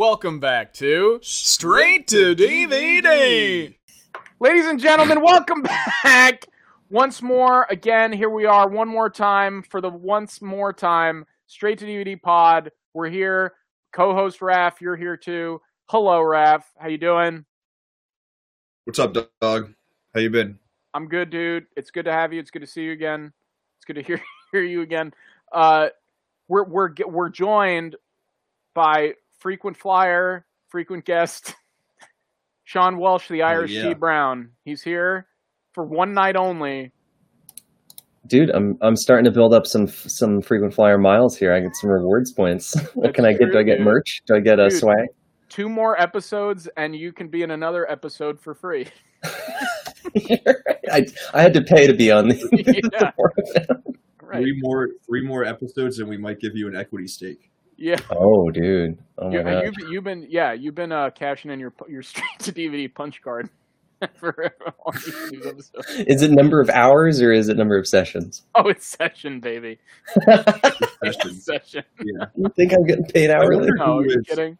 Welcome back to Straight to DVD. Ladies and gentlemen, welcome back once more. Again, here we are one more time for the once more time Straight to DVD pod. We're here. Co-host Raf, you're here too. Hello, Raf. How you doing? What's up, dog? How you been? I'm good, dude. It's good to have you. It's good to see you again. It's good to hear hear you again. Uh, we're we're we're joined by frequent flyer, frequent guest, Sean Welsh, the Irish yeah. T Brown. He's here for one night only. Dude, I'm I'm starting to build up some some frequent flyer miles here. I get some rewards points. what can I get? Do I get Dude. merch? Do I get a swag? Two more episodes, and you can be in another episode for free. I I had to pay to be on the. Yeah. Right? Three more, three more episodes, and we might give you an equity stake. Yeah. oh, dude. Oh my You, god. you've, you've been yeah you've been uh, cashing in your your straight to DVD punch card for all these episodes. Is it number of hours or is it number of sessions? Oh, it's session, baby. Session. It's session. Yeah, you think I'm getting paid hourly? wonder- No, you is- kidding?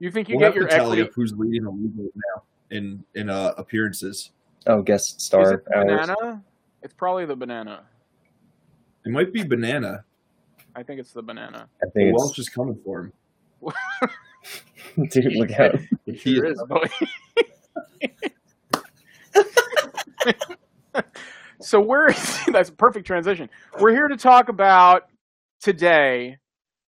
You think you we'll get have your to tally equity? up who's leading the league right now in in uh, appearances. Oh, guest Is star it banana? It's probably the banana. It might be banana. I think it's the banana. I think Who it's is coming for him? dude. Look out! If he Sure is- is, boy. so we're that's a perfect transition. We're here to talk about today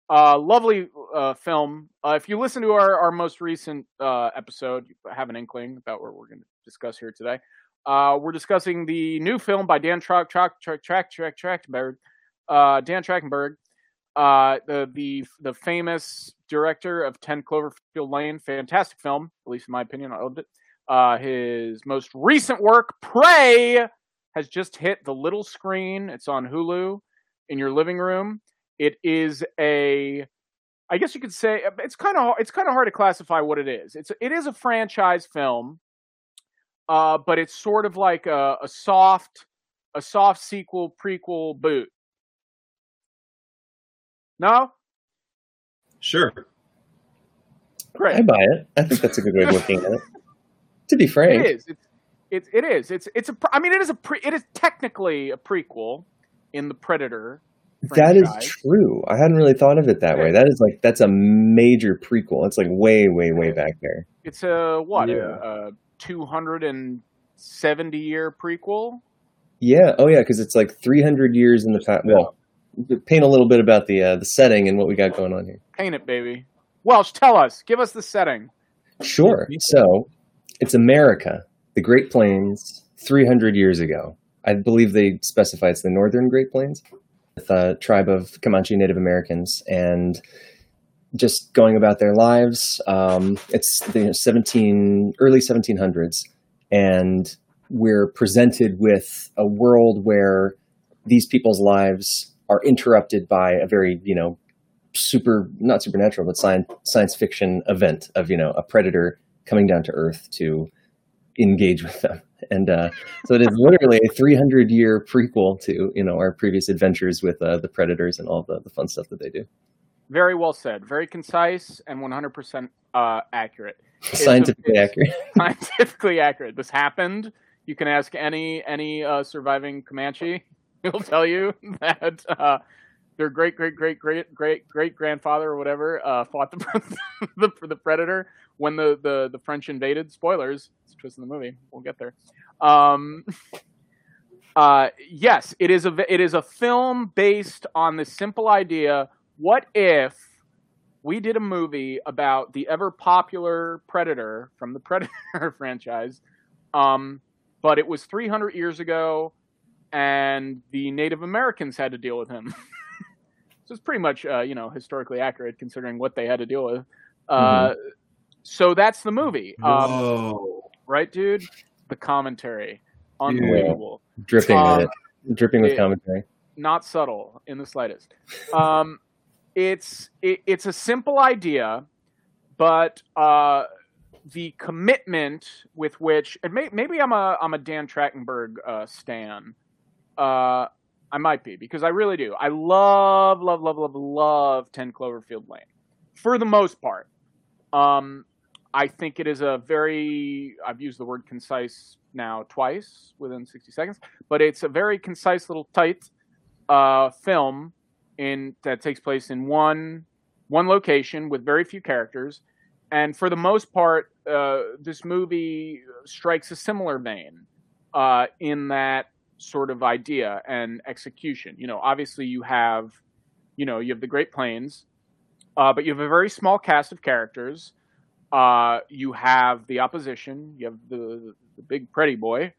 uh lovely uh film. Uh, if you listen to our, our most recent uh episode, you have an inkling about what we're going to discuss here today. Uh we're discussing the new film by Dan Track Track Track Track Track Trachtenberg. Uh Dan Trachtenberg. Uh the the the famous director of 10 Cloverfield Lane, fantastic film, at least in my opinion. I loved it. Uh, his most recent work, Prey, has just hit the little screen. It's on Hulu in your living room. It is a, I guess you could say it's kind of it's kind of hard to classify what it is. It's it is a franchise film, uh, but it's sort of like a, a soft a soft sequel prequel boot. No, sure. great. I buy it. I think that's a good way of looking at it. To be frank, It is. It's, it's it is. It's it's a. pre- I mean, it is a. Pre, it is technically a prequel in the Predator. Franchise. That is true. I hadn't really thought of it that way. That is like that's a major prequel. It's like way, way, way back there. It's a what? Yeah. A, a two hundred and seventy year prequel. Yeah. Oh, yeah. Because it's like 300 years in the past. Well, paint a little bit about the uh, the setting and what we got going on here. Paint it, baby. Welsh, tell us. Give us the setting. Sure. So it's America, the Great Plains, 300 years ago. I believe they specify it's the Northern Great Plains, with a tribe of Comanche Native Americans, and just going about their lives. Um, it's the 17 early 1700s, and we're presented with a world where these people's lives are interrupted by a very, you know, super not supernatural, but science science fiction event of you know a predator coming down to Earth to engage with them. And uh, so it is literally a 300 year prequel to you know our previous adventures with uh, the predators and all the, the fun stuff that they do. Very well said. Very concise and one hundred percent uh, accurate. Scientifically it's- accurate. Scientifically accurate. This happened. You can ask any any uh, surviving Comanche. He'll tell you that uh, their great great great great great great grandfather or whatever uh, fought the the the predator when the, the the French invaded. Spoilers. It's a twist in the movie. We'll get there. Um, uh, yes, it is a it is a film based on the simple idea: what if we did a movie about the ever popular Predator from the Predator franchise, um, but it was 300 years ago, and the Native Americans had to deal with him. so it's pretty much, uh, you know, historically accurate considering what they had to deal with. Uh, So that's the movie, um, right, dude? The commentary, unbelievable dripping Um, with it, dripping with it- commentary. not subtle in the slightest. Um, it's it, it's a simple idea, but uh, the commitment with which and may, maybe I'm a I'm a Dan Trachtenberg uh, stan. Uh, I might be because I really do. I love love love love love Ten Cloverfield Lane for the most part. Um, I think it is a very, I've used the word concise now twice within 60 seconds, but it's a very concise little tight uh, film in that takes place in one one location with very few characters. And for the most part, uh, this movie strikes a similar vein uh, in that sort of idea and execution. You know, obviously you have, you know, you have the Great Plains, uh, but you have a very small cast of characters. Uh, you have the opposition. You have the the big pretty boy,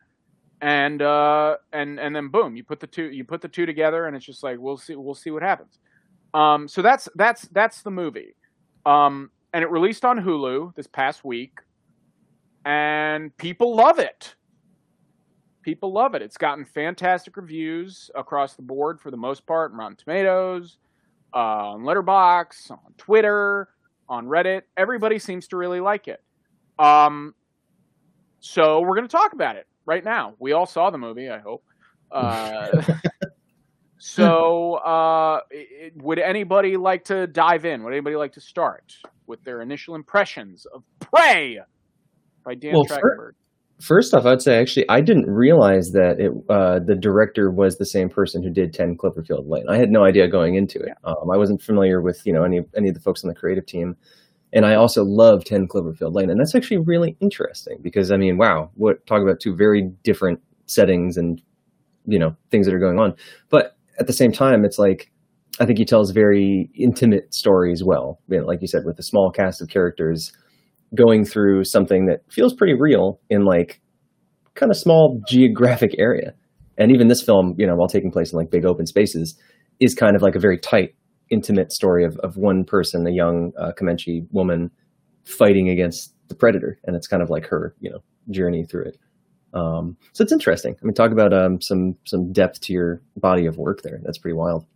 and uh, and and then boom, you put the two you put the two together, and it's just like we'll see we'll see what happens. Um, so that's that's that's the movie, um, and it released on Hulu this past week, and people love it. People love it. It's gotten fantastic reviews across the board for the most part, Rotten Tomatoes, uh, on Letterboxd, on Twitter, on Reddit. Everybody seems to really like it. Um, so we're going to talk about it right now. We all saw the movie, I hope. Uh, so, uh, it, would anybody like to dive in? Would anybody like to start with their initial impressions of Prey by Dan well, Trachtenberg? First off, I'd say actually I didn't realize that it uh, the director was the same person who did Ten Cloverfield Lane. I had no idea going into it. Yeah. Um, I wasn't familiar with you know any any of the folks on the creative team, and I also love Ten Cloverfield Lane, and that's actually really interesting because I mean, wow, what talk about two very different settings and you know things that are going on, but at the same time, it's like I think he tells very intimate stories well. You know, like you said, with a small cast of characters going through something that feels pretty real in like kind of small geographic area. And even this film, you know, while taking place in like big open spaces, is kind of like a very tight, intimate story of, of one person, a young uh, Comanche woman fighting against the predator. And it's kind of like her, you know, journey through it. Um, so it's interesting. I mean, talk about um, some some depth to your body of work there. That's pretty wild.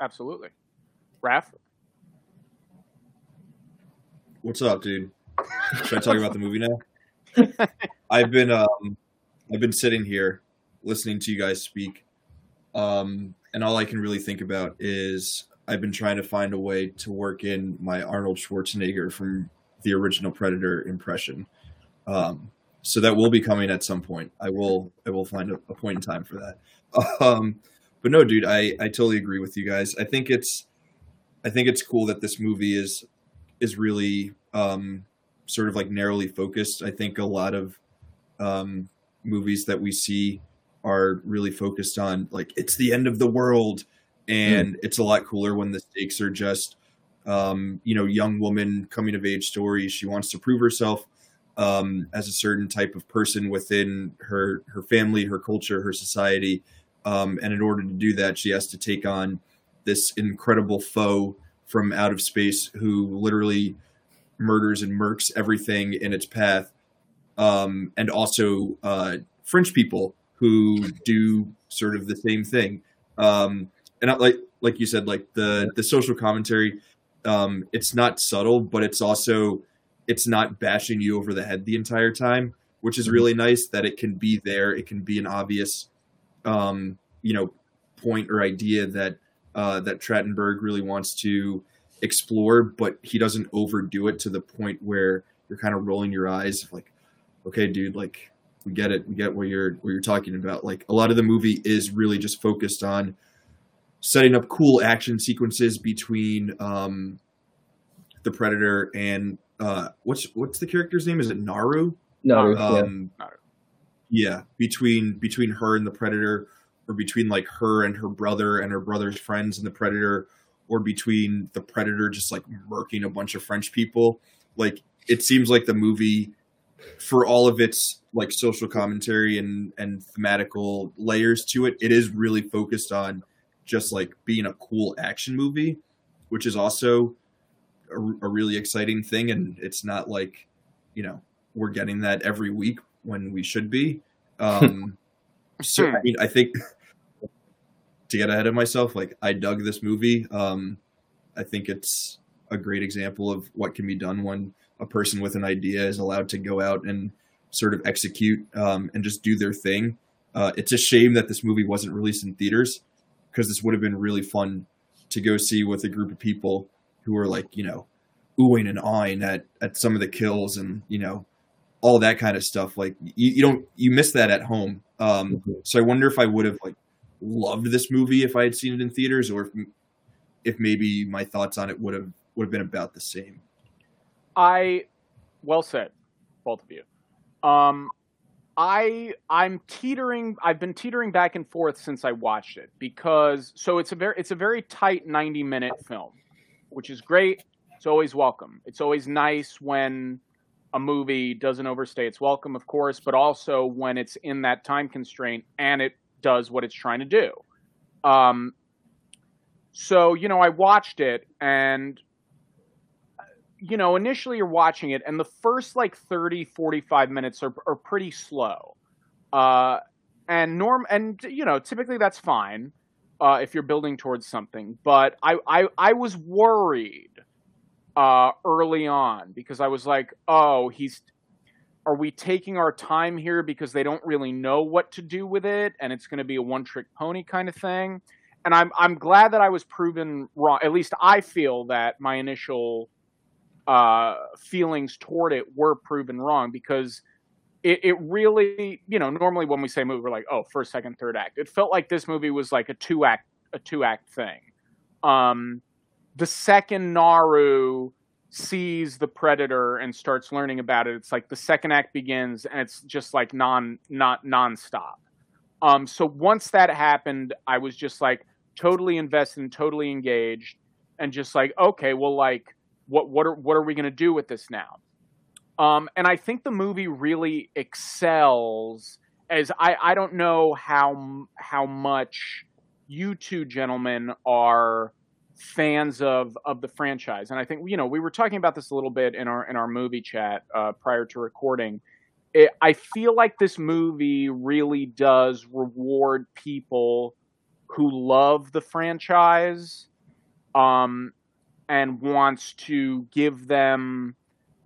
Absolutely, Raph. What's up, dude? Should I talk about the movie now? I've been um, I've been sitting here listening to you guys speak, um, and all I can really think about is I've been trying to find a way to work in my Arnold Schwarzenegger from the original Predator impression. Um, so that will be coming at some point. I will I will find a, a point in time for that. Um, but no, dude, I I totally agree with you guys. I think it's I think it's cool that this movie is is really um, sort of like narrowly focused. I think a lot of um, movies that we see are really focused on like it's the end of the world, and mm. it's a lot cooler when the stakes are just um, you know young woman coming of age story. She wants to prove herself um, as a certain type of person within her her family, her culture, her society, um, and in order to do that, she has to take on this incredible foe from out of space who literally murders and murks everything in its path, um, and also uh, French people who do sort of the same thing. Um, and not like like you said, like the the social commentary, um, it's not subtle, but it's also it's not bashing you over the head the entire time, which is mm-hmm. really nice that it can be there. It can be an obvious, um, you know, point or idea that uh, that Trachtenberg really wants to explore, but he doesn't overdo it to the point where you're kind of rolling your eyes, like, okay, dude, like we get it, we get what you're what you're talking about. Like a lot of the movie is really just focused on setting up cool action sequences between um, the Predator and uh, what's what's the character's name? Is it Naru? Naru. Um, yeah. yeah, between between her and the Predator or between like her and her brother and her brother's friends and the predator or between the predator just like murking a bunch of french people. Like it seems like the movie for all of its like social commentary and and thematical layers to it it is really focused on just like being a cool action movie which is also a, a really exciting thing and it's not like you know we're getting that every week when we should be. Um so I mean, I think to get ahead of myself, like I dug this movie. Um, I think it's a great example of what can be done when a person with an idea is allowed to go out and sort of execute um, and just do their thing. Uh, it's a shame that this movie wasn't released in theaters because this would have been really fun to go see with a group of people who are like, you know, oohing and eyeing at at some of the kills and you know all that kind of stuff. Like you, you don't you miss that at home. Um, Mm-hmm. so I wonder if I would have like loved this movie if I had seen it in theaters, or if if maybe my thoughts on it would have would have been about the same. I well said, both of you. Um, I I'm teetering. I've been teetering back and forth since I watched it because so it's a very it's a very tight 90 minute film, which is great. It's always welcome. It's always nice when a movie doesn't overstay its welcome, of course, but also when it's in that time constraint and it does what it's trying to do. Um, so you know, I watched it and you know, initially you're watching it and the first like 30, 45 minutes are, are pretty slow. Uh, and norm, and you know, typically that's fine, uh, if you're building towards something, but I, I, I was worried, uh, early on because I was like, oh, he's, are we taking our time here because they don't really know what to do with it and it's going to be a one trick pony kind of thing? And I'm, I'm glad that I was proven wrong. At least I feel that my initial, uh, feelings toward it were proven wrong because it, it really, you know, normally when we say movie, we're like, oh, first, second, third act. It felt like this movie was like a two act, a two act thing. Um, the second Naru sees the predator and starts learning about it, it's like the second act begins and it's just like non, not nonstop. Um, so once that happened, I was just like totally invested and totally engaged, and just like, okay, well, like what what are what are we going to do with this now? Um, and I think the movie really excels as I I don't know how how much you two gentlemen are fans of of the franchise, and I think you know we were talking about this a little bit in our in our movie chat uh, prior to recording. It, I feel like this movie really does reward people who love the franchise. Um, and wants to give them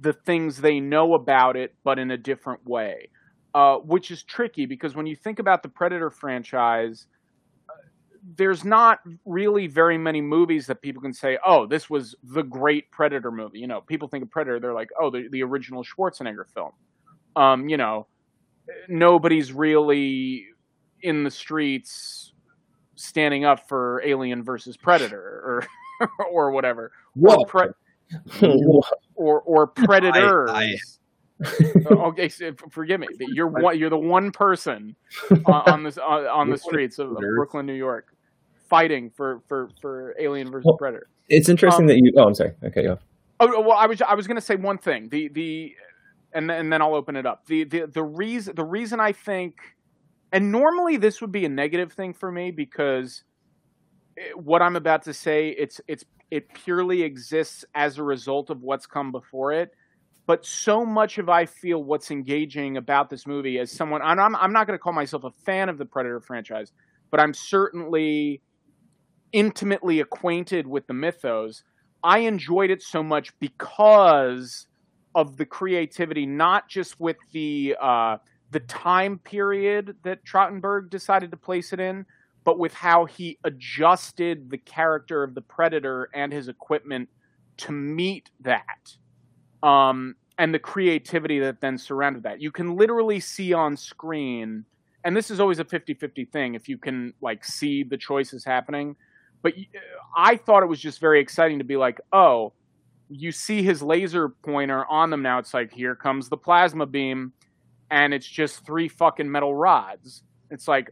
the things they know about it, but in a different way, uh, which is tricky because when you think about the Predator franchise, there's not really very many movies that people can say, "Oh, this was the great Predator movie." You know, people think of Predator, they're like, "Oh, the, the original Schwarzenegger film." Um, you know, nobody's really in the streets standing up for Alien versus Predator or or whatever, Whoa. or, pre- or or predators. I- Oh, okay, so forgive me. You're one. You're the one person on, on this on, on the streets of Brooklyn, New York, fighting for for for Alien versus Well, Predator. It's interesting Um, that you. Oh, I'm sorry. Okay, go. Oh well, I was I was going to say one thing. The the and then, and then I'll open it up. The the the reason the reason I think, and normally this would be a negative thing for me because eh, what I'm about to say it's it's it purely exists as a result of what's come before it. But so much of I feel what's engaging about this movie as someone I'm I'm not going to call myself a fan of the Predator franchise, but I'm certainly intimately acquainted with the mythos. I enjoyed it so much because of the creativity, not just with the uh, the time period that Trachtenberg decided to place it in, but with how he adjusted the character of the Predator and his equipment to meet that, um, and the creativity that then surrounded that. You can literally see on screen, and this is always a 50-50 thing if you can like see the choices happening. But uh, I thought it was just very exciting to be like, oh, you see his laser pointer on them now. It's like, here comes the plasma beam, and it's just three fucking metal rods. It's like,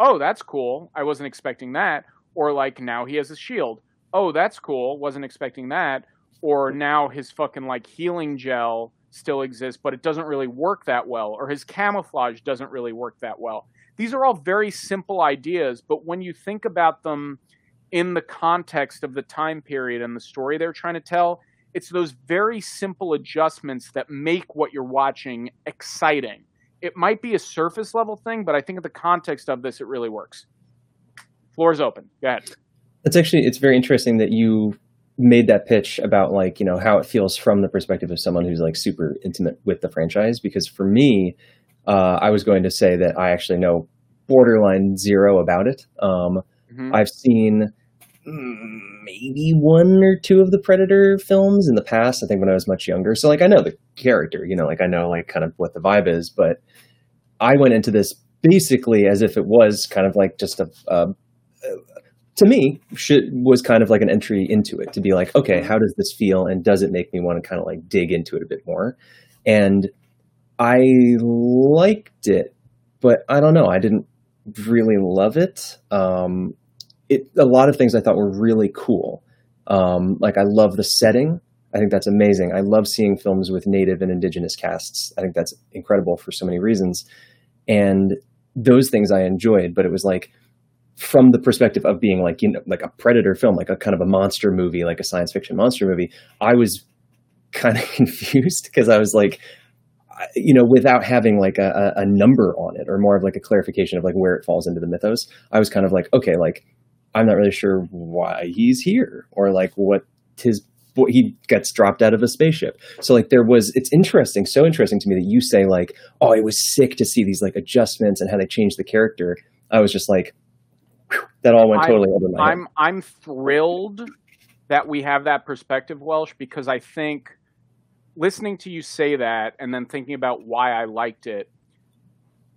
oh, that's cool. I wasn't expecting that. Or like, now he has a shield. Oh, that's cool. Wasn't expecting that. Or now his fucking like healing gel still exists, but it doesn't really work that well. Or his camouflage doesn't really work that well. These are all very simple ideas, but when you think about them in the context of the time period and the story they're trying to tell, it's those very simple adjustments that make what you're watching exciting. It might be a surface level thing, but I think in the context of this, it really works. Floor's open. Go ahead. It's actually it's very interesting that you made that pitch about like you know how it feels from the perspective of someone who's like super intimate with the franchise. Because for me, uh, I was going to say that I actually know borderline zero about it. Um, Mhm. I've seen mm, maybe one or two of the Predator films in the past. I think when I was much younger. So like I know the character, you know, like I know like kind of what the vibe is. But I went into this basically as if it was kind of like just a. a to me, should, was kind of like an entry into it to be like, okay, how does this feel, and does it make me want to kind of like dig into it a bit more? And I liked it, but I don't know. I didn't really love it. Um, it a lot of things I thought were really cool. Um, like I love the setting. I think that's amazing. I love seeing films with native and indigenous casts. I think that's incredible for so many reasons. And those things I enjoyed, but it was like from the perspective of being like you know like a predator film, like a kind of a monster movie, like a science fiction monster movie. I was kind of confused because I was like, you know, without having like a, a number on it or more of like a clarification of like where it falls into the mythos, I was kind of like, okay, like I'm not really sure why he's here or like what his what he gets dropped out of a spaceship. So like there was it's interesting, so interesting to me that you say like, oh, it was sick to see these like adjustments and how they changed the character. I was just like, that all went totally I'm, over my I'm head. I'm thrilled that we have that perspective, Welsh, because I think listening to you say that and then thinking about why I liked it,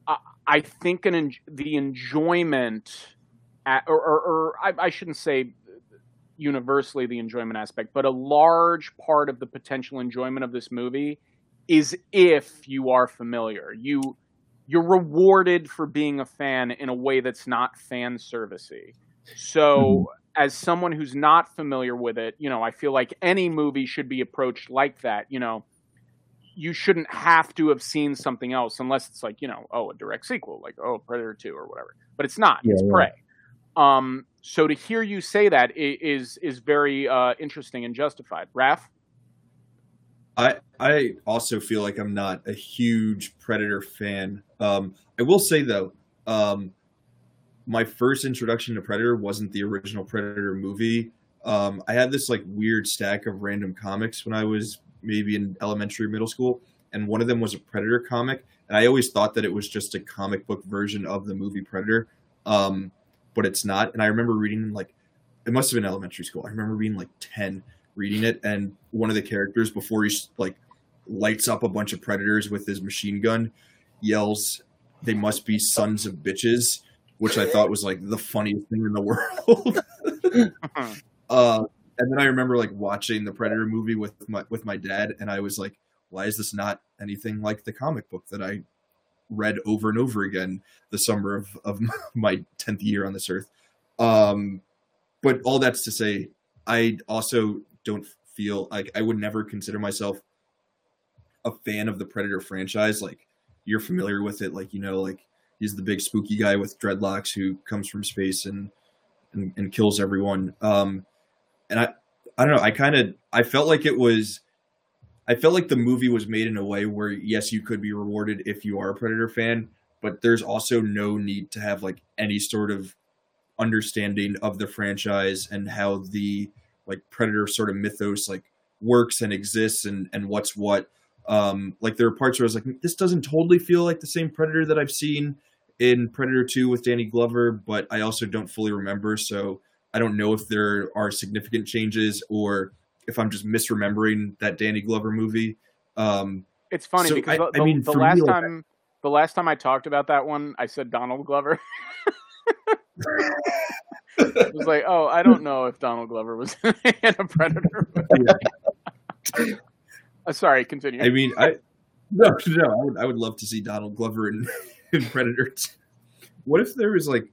I, I think an the enjoyment, at, or, or, or I, I shouldn't say universally the enjoyment aspect, but a large part of the potential enjoyment of this movie is if you are familiar. You you're rewarded for being a fan in a way that's not fan servicey. So hmm. As someone who's not familiar with it, you know, I feel like any movie should be approached like that. You know, you shouldn't have to have seen something else unless it's like, you know, oh, a direct sequel, like oh, Predator Two or whatever. But it's not. Yeah, it's yeah. Prey. Um, so to hear you say that is is is very uh, interesting and justified. Raph, I I also feel like I'm not a huge Predator fan. Um, I will say though, um, my first introduction to Predator wasn't the original Predator movie. Um, I had this like weird stack of random comics when I was maybe in elementary, middle school, and one of them was a Predator comic, and I always thought that it was just a comic book version of the movie Predator, um, but it's not. And I remember reading like it must have been elementary school. I remember being like ten reading it, and one of the characters before he like lights up a bunch of predators with his machine gun, yells, "They must be sons of bitches," which I thought was like the funniest thing in the world. uh, and then I remember like watching the Predator movie with my with my dad, and I was like, "Why is this not anything like the comic book that I read over and over again the summer of of my tenth year on this earth?" Um, but all that's to say, I also don't feel like I would never consider myself a fan of the Predator franchise. Like you're familiar with it, like you know, like he's the big spooky guy with dreadlocks who comes from space and and, and kills everyone. Um, and I I don't know. I kind of I felt like it was. I felt like the movie was made in a way where yes, you could be rewarded if you are a Predator fan, but there's also no need to have like any sort of understanding of the franchise and how the like predator sort of mythos like works and exists and and what's what um like there are parts where i was like this doesn't totally feel like the same predator that i've seen in predator 2 with danny glover but i also don't fully remember so i don't know if there are significant changes or if i'm just misremembering that danny glover movie um it's funny So, because I- the, I mean, the last me, like- time the last time I talked about that one, I said Donald Glover. It was like, oh, I don't know if Donald Glover was in a Predator. movie. Uh, sorry, continue. I mean, I no, no, I would, I would love to see Donald Glover in, in Predator. 2. What if there was like,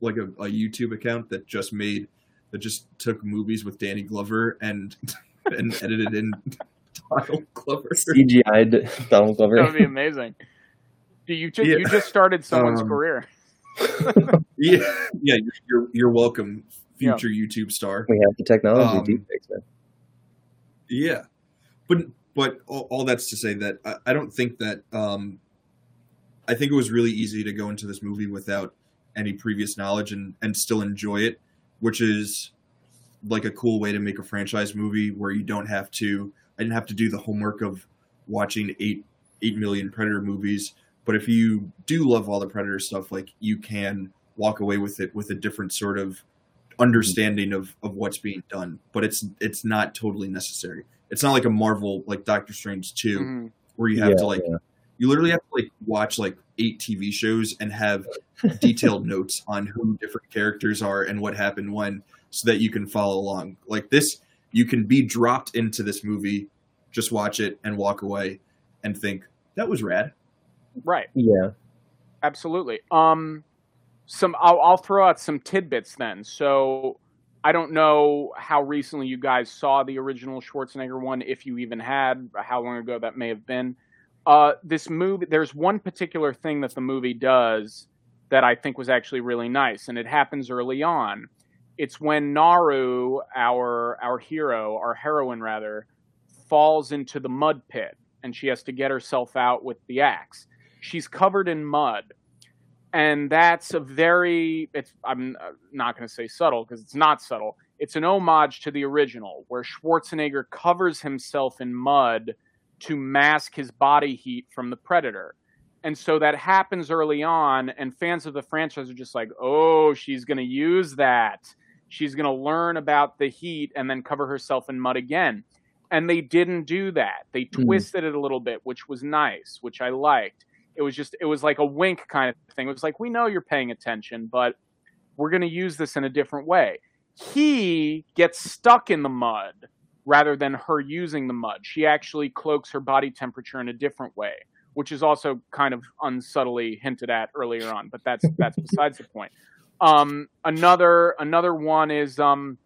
like a, a YouTube account that just made that just took movies with Danny Glover and and edited in Donald Glover? CGI'd Donald Glover. that would be amazing. You you just, Yeah. you just started someone's Um, career. Yeah, yeah, you're you're welcome, future YouTube star. we have the technology. Um, deepfakes, man. Yeah, but but all, all that's to say that I, I don't think that um, I think it was really easy to go into this movie without any previous knowledge and and still enjoy it, which is like a cool way to make a franchise movie where you don't have to. I didn't have to do the homework of watching eight eight million Predator movies, but if you do love all the Predator stuff, like you can walk away with it with a different sort of understanding of of what's being done, but it's it's not totally necessary. It's not like a Marvel like Doctor Strange 2 Mhm. where you have Yeah, to like yeah. you literally have to like watch like eight TV shows and have detailed notes on who different characters are and what happened when so that you can follow along. Like this you can be dropped into this movie, just watch it and walk away and think that was rad. Right. Yeah. Absolutely. Um, some I'll, I'll throw out some tidbits then. So I don't know how recently you guys saw the original Schwarzenegger one, if you even had, how long ago that may have been. Uh, this movie, there's one particular thing that the movie does that I think was actually really nice, and it happens early on. It's when Naru, our our hero, our heroine rather, falls into the mud pit, and she has to get herself out with the axe. She's covered in mud, and that's a very it's i'm not going to say subtle because it's not subtle it's an homage to the original where schwarzenegger covers himself in mud to mask his body heat from the predator and so that happens early on and fans of the franchise are just like oh she's going to use that she's going to learn about the heat and then cover herself in mud again and they didn't do that they Mhm. twisted it a little bit which was nice which i liked it was just it was like a wink kind of thing. It was like we know you're paying attention, but we're going to use this in a different way. He gets stuck in the mud rather than her using the mud. She actually cloaks her body temperature in a different way, which is also kind of unsubtly hinted at earlier on, but that's that's besides the point. Um, another another one is um,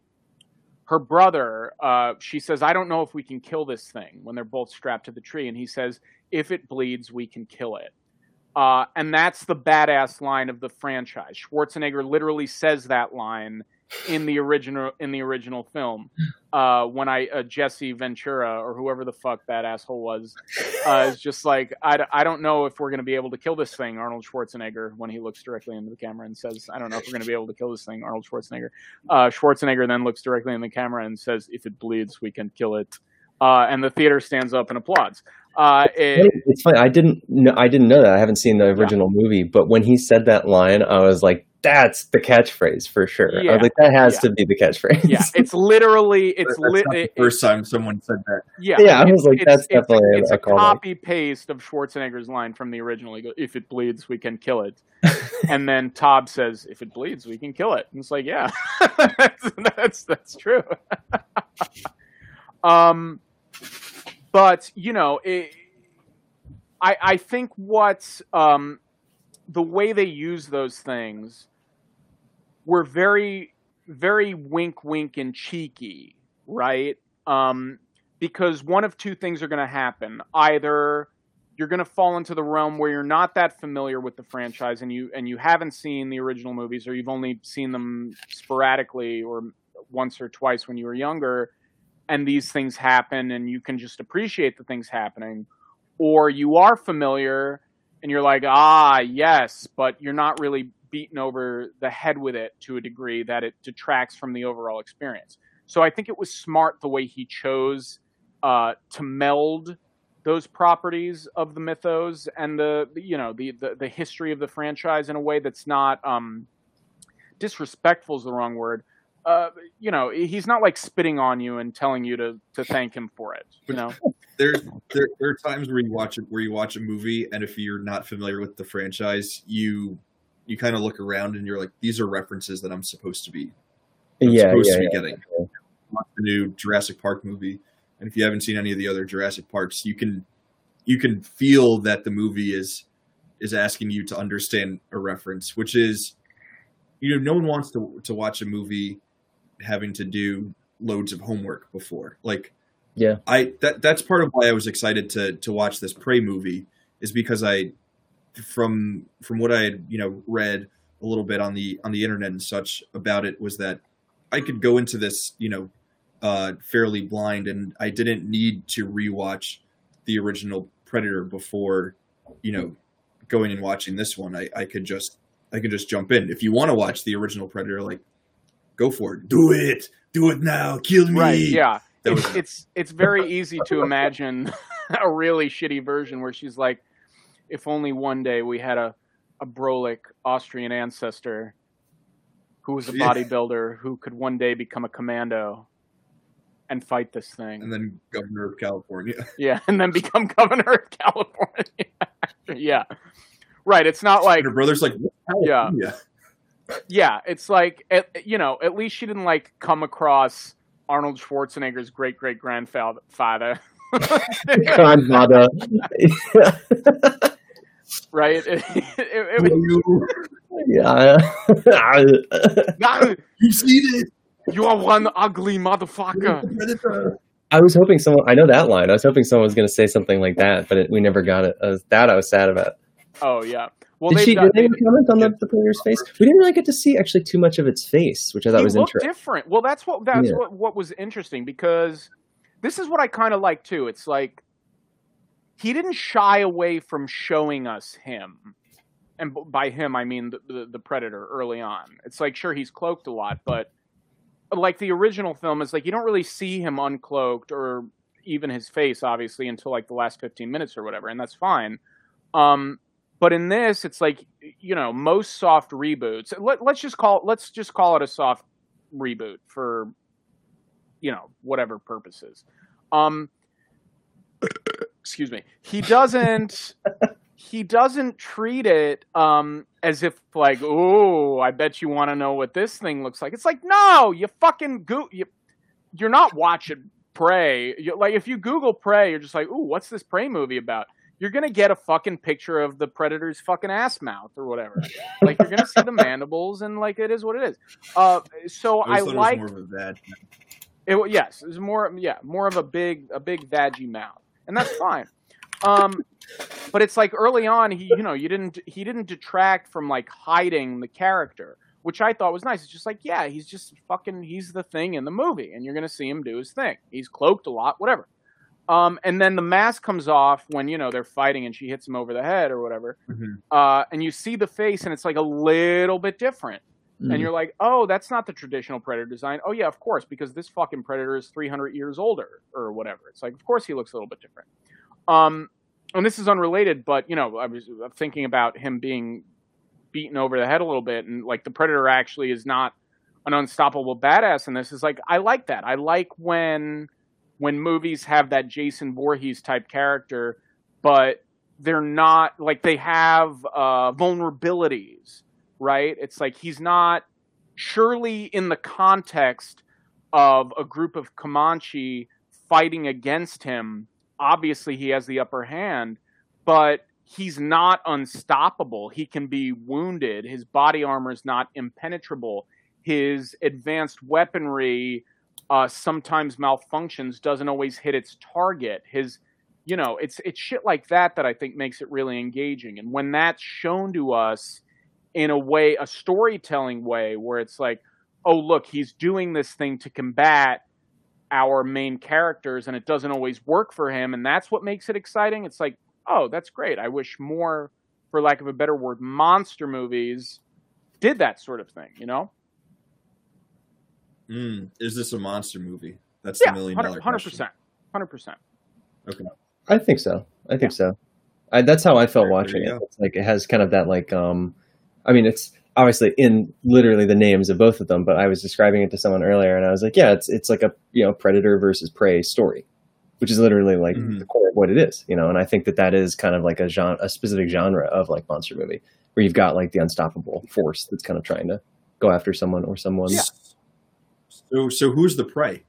her brother. Uh, she says, "I don't know if we can kill this thing." When they're both strapped to the tree, and he says, if it bleeds, we can kill it. Uh, and that's the badass line of the franchise. Schwarzenegger literally says that line in the original in the original film. Uh, when I uh, Jesse Ventura or whoever the fuck that asshole was uh, is just like I, I don't know if we're going to be able to kill this thing. Arnold Schwarzenegger when he looks directly into the camera and says, "I don't know if we're going to be able to kill this thing." Arnold Schwarzenegger. Uh, Schwarzenegger then looks directly in the camera and says, "If it bleeds, we can kill it." Uh, and the theater stands up and applauds. Uh, it, It's funny. I didn't know. I didn't know that. I haven't seen the original movie, but when he said that line, I was like, "That's the catchphrase for sure." I was like, "That has yeah. to be the catchphrase." yeah, it's literally it's That's lit. not the it- first time someone said that. yeah, Yeah, I was like, that's it's, definitely a- it's a a callback. copy paste of Schwarzenegger's line from the original. He goes, "If it bleeds, we can kill it," and then Todd says, "If it bleeds, we can kill it." And it's like, yeah, that's, that's that's true. um, but you know, it, I I think what um the way they use those things were very very wink wink and cheeky, right? Um, because one of two things are going to happen. Either you're going to fall into the realm where you're not that familiar with the franchise and you and you haven't seen the original movies or you've only seen them sporadically or once or twice when you were younger and these things happen and you can just appreciate the things happening or you are familiar and you're like ah yes but you're not really beaten over the head with it to a degree that it detracts from the overall experience. So i think it was smart the way he chose uh, to meld those properties of the mythos and the you know the, the the history of the franchise in a way that's not um disrespectful is the wrong word uh you know he's not like spitting on you and telling you to to thank him for it you know There's there, there are times where you watch it where you watch a movie and if you're not familiar with the franchise, you you kind of look around and you're like, these are references that I'm supposed to be I'm yeah, supposed yeah, to be yeah. getting. Watch the new Jurassic Park movie, and if you haven't seen any of the other Jurassic Parks, you can you can feel that the movie is is asking you to understand a reference, which is you know no one wants to to watch a movie having to do loads of homework before. Like Yeah. I that that's part of why I was excited to to watch this Prey movie is because I from from what I had you know read a little bit on the on the internet and such about it was that I could go into this you know uh, fairly blind and I didn't need to rewatch the original Predator before you know going and watching this one. I, I could just I could just jump in. If you want to watch the original Predator, like go for it, do it, do it now, kill me. right yeah it's, it's it's very easy to imagine a really shitty version where she's like if only one day we had a a Brolic Austrian ancestor who was a Yeah. bodybuilder who could one day become a commando and fight this thing. and then governor of California. yeah, and then become governor of California. yeah. Right, it's not like her brother's like, "What Yeah. California?" yeah, it's like at, you know, at least she didn't like come across Arnold Schwarzenegger's great great grandfather father. Grandmother. right? It, it, it, it, yeah. Ah, You see this? you are one ugly motherfucker. I was hoping someone. I know that line. I was hoping someone was going to say something like that, but it, we never got it. Uh, that I was sad about. Oh yeah. Well, did she? done- Did anyone comment on the, the Predator's face? We didn't really get to see actually too much of its face, which I thought was interesting. different. Well, that's what that's Yeah. what what was interesting because this is what I kind of like too. It's like he didn't shy away from showing us him, and by him I mean the, the the predator early on. It's like sure he's cloaked a lot, but like the original film is like you don't really see him uncloaked or even his face obviously until like the last 15 minutes or whatever and that's fine um but in this it's like you know most soft reboots let, let's just call let's just call it a soft reboot for you know whatever purposes. Um excuse me. He doesn't he doesn't treat it um as if like oh i bet you want to know what this thing looks like. It's like no you fucking go you, you're not watching prey. You, like if you google prey you're just like ooh what's this prey movie about you're gonna get a fucking picture of the predator's fucking ass mouth or whatever like you're gonna see the mandibles and like it is what it is uh so I i, like it was more of a bad. it, yes, it was more yeah, more of a big a big vaggy mouth, and that's fine. Um, but it's like early on, he you know you didn't he didn't detract from like hiding the character, which I thought was nice. It's just like yeah, he's just fucking he's the thing in the movie, and you're gonna see him do his thing. He's cloaked a lot, whatever. Um, and then the mask comes off when you know they're fighting, and she hits him over the head or whatever. Mhm. Uh, and you see the face, and it's like a little bit different Mm. and you're like, oh, that's not the traditional predator design. Oh yeah, of course, because this fucking predator is 300 years older or whatever. It's like, of course, he looks a little bit different. Um, and this is unrelated, but you know, I was thinking about him being beaten over the head a little bit, and like the predator actually is not an unstoppable badass in this. Is like, I like that. I like when when movies have that Jason Voorhees type character, but they're not like they have uh, vulnerabilities right? It's like he's not surely in the context of a group of Comanche fighting against him. Obviously, he has the upper hand, but he's not unstoppable. He can be wounded. His body armor is not impenetrable. His advanced weaponry uh, sometimes malfunctions, doesn't always hit its target. His you know, it's it's shit like that that I think makes it really engaging. And when that's shown to us in a way, a storytelling way, where it's like, oh, look, he's doing this thing to combat our main characters, and it doesn't always work for him, and that's what makes it exciting. It's like, oh, that's great. I wish more, for lack of a better word, monster movies did that sort of thing, you know? Mm, is this a monster movie? That's Yeah, the million 100 dollar 100%. question. 100%. Okay, I think so. I think so. I, that's how I felt There- there watching you it. go. It's like it has kind of that like um I mean it's obviously in literally the names of both of them, but I was describing it to someone earlier and I was like, yeah, it's it's like a you know predator versus prey story, which is literally like Mhm. the core of what it is, you know. And I think that that is kind of like a genre, a specific genre of like monster movie where you've got like the unstoppable force that's kind of trying to go after someone or someone. Yeah. So, so who's the prey?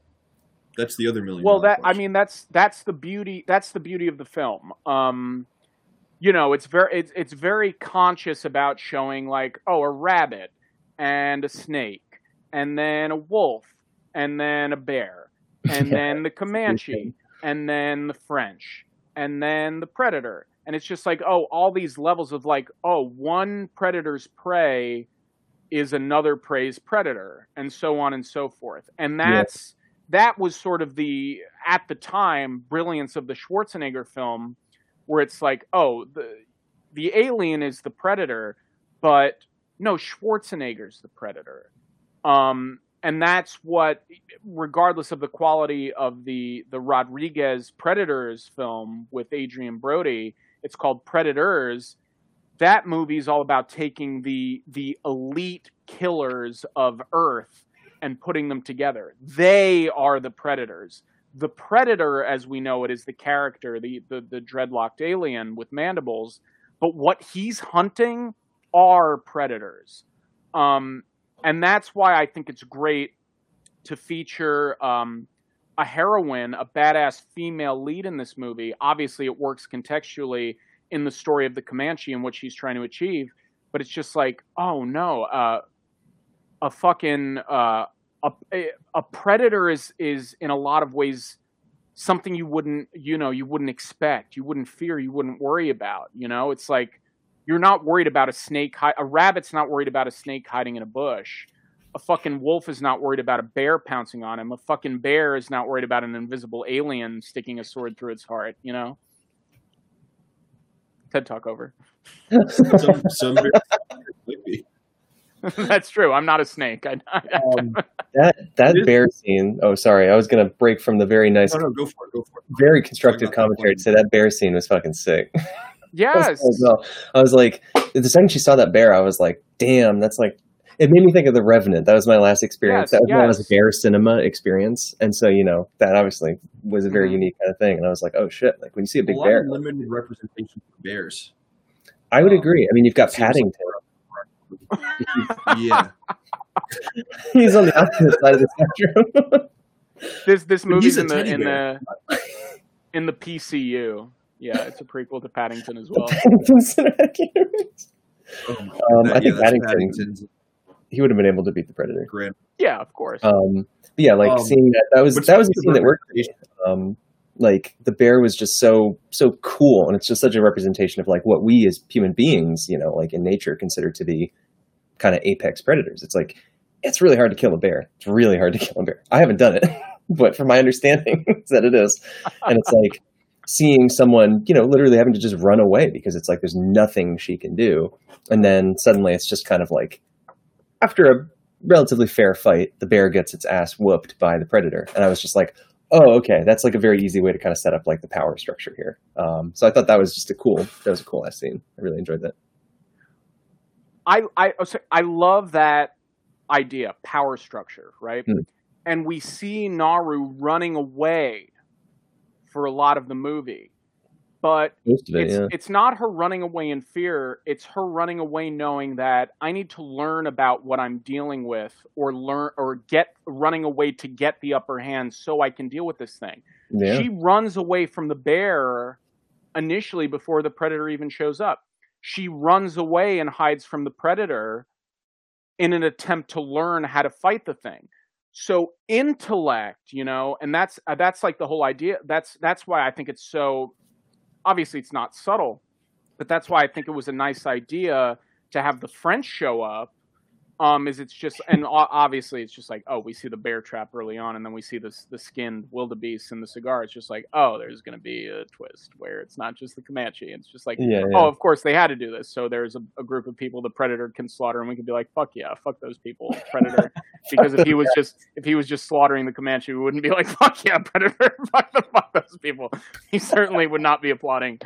That's the other million. well dollar that i mean that's that's the beauty that's the beauty of the film um you know it's very it's, it's very conscious about showing like oh a rabbit and a snake and then a wolf and then a bear and Yeah. then the comanche and then the french and then the predator and it's just like oh all these levels of like oh one predator's prey is another prey's predator and so on and so forth and Yeah. that's that was sort of the at the time brilliance of the Schwarzenegger film where it's like oh the the alien is the predator but no Schwarzenegger's the predator um and that's what regardless of the quality of the the Rodriguez Predators film with Adrien Brody it's called Predators that movie is all about taking the the elite killers of Earth and putting them together. They are the predators. The predator, as we know it, is the character, the the, the dreadlocked alien with mandibles. But what he's hunting are predators, um, and that's why I think it's great to feature um, a heroine, a badass female lead in this movie. Obviously, it works contextually in the story of the Comanche and what she's trying to achieve. But it's just like, oh no, uh, a fucking uh, a a predator is is in a lot of ways something you wouldn't you know you wouldn't expect, you wouldn't fear, you wouldn't worry about. You know, it's like you're not worried about a snake. A rabbit's not worried about a snake hiding in a bush. A fucking wolf is not worried about a bear pouncing on him. A fucking bear is not worried about an invisible alien sticking a sword through its heart. You know. TED Talk over. some, some That's true. I'm not a snake. I, I, um, that that bear scene. Oh, sorry. I was gonna break from the very nice. No, no, go for it. Go for it. Very constructive commentary to say that bear scene was fucking sick. Yes. I was like, the second she saw that bear, I was like, damn, that's like. It made me think of the Revenant. That was my last experience. Yes, that was my yes. last bear cinema experience, and so you know that obviously was a very Mhm. unique kind of thing. And I was like, oh shit! Like when you see a A big lot bear, of limited representation for bears. I would um, agree. I mean, you've got seems- Paddington. Yeah, He's on the opposite side of the spectrum. this this movie's he's a in the in bear. the in the PCU. Yeah, it's a prequel to Paddington as well. Paddington Cinematic Oh, Um, that- I yeah, think that's Paddington, Paddington's he would have been able to beat the Predator. grand. Yeah, of course. Um, yeah, like Um, seeing that that was that was a speaking scene that worked. for me. Um, like the bear was just so so cool, and it's just such a representation of like what we as human beings, you know, like in nature, consider to be kind of apex predators. It's like it's really hard to kill a bear. It's really hard to kill a bear. I haven't done it, but from my understanding, is that it is, and it's like seeing someone, you know, literally having to just run away because it's like there's nothing she can do, and then suddenly it's just kind of like after a relatively fair fight, the bear gets its ass whooped by the predator, and I was just like, oh, okay, that's like a very easy way to kind of set up like the power structure here. Um, so I thought that was just a cool, that was a cool ass scene. I really enjoyed that. I I oh, I love that idea, power structure, right? Hmm. And we see Naru running away for a lot of the movie. But it, it's yeah. it's not her running away in fear, it's her running away knowing that I need to learn about what I'm dealing with or learn or get running away to get the upper hand so I can deal with this thing. Yeah. She runs away from the bear initially before the predator even shows up. She runs away and hides from the predator in an attempt to learn how to fight the thing. So intellect, you know, and that's uh, that's like the whole idea. That's that's why I think it's so obviously it's not subtle, but that's why I think it was a nice idea to have the French show up. Um, is it's just and obviously it's just like oh we see the bear trap early on and then we see this the skinned wildebeest and the cigar. It's just like oh there's gonna be a twist where it's not just the Comanche. It's just like Yeah, yeah. oh of course they had to do this so there's a, a group of people the predator can slaughter and we can be like fuck yeah fuck those people predator because if he was just if he was just slaughtering the Comanche we wouldn't be like fuck yeah predator fuck the fuck those people. He certainly would not be applauding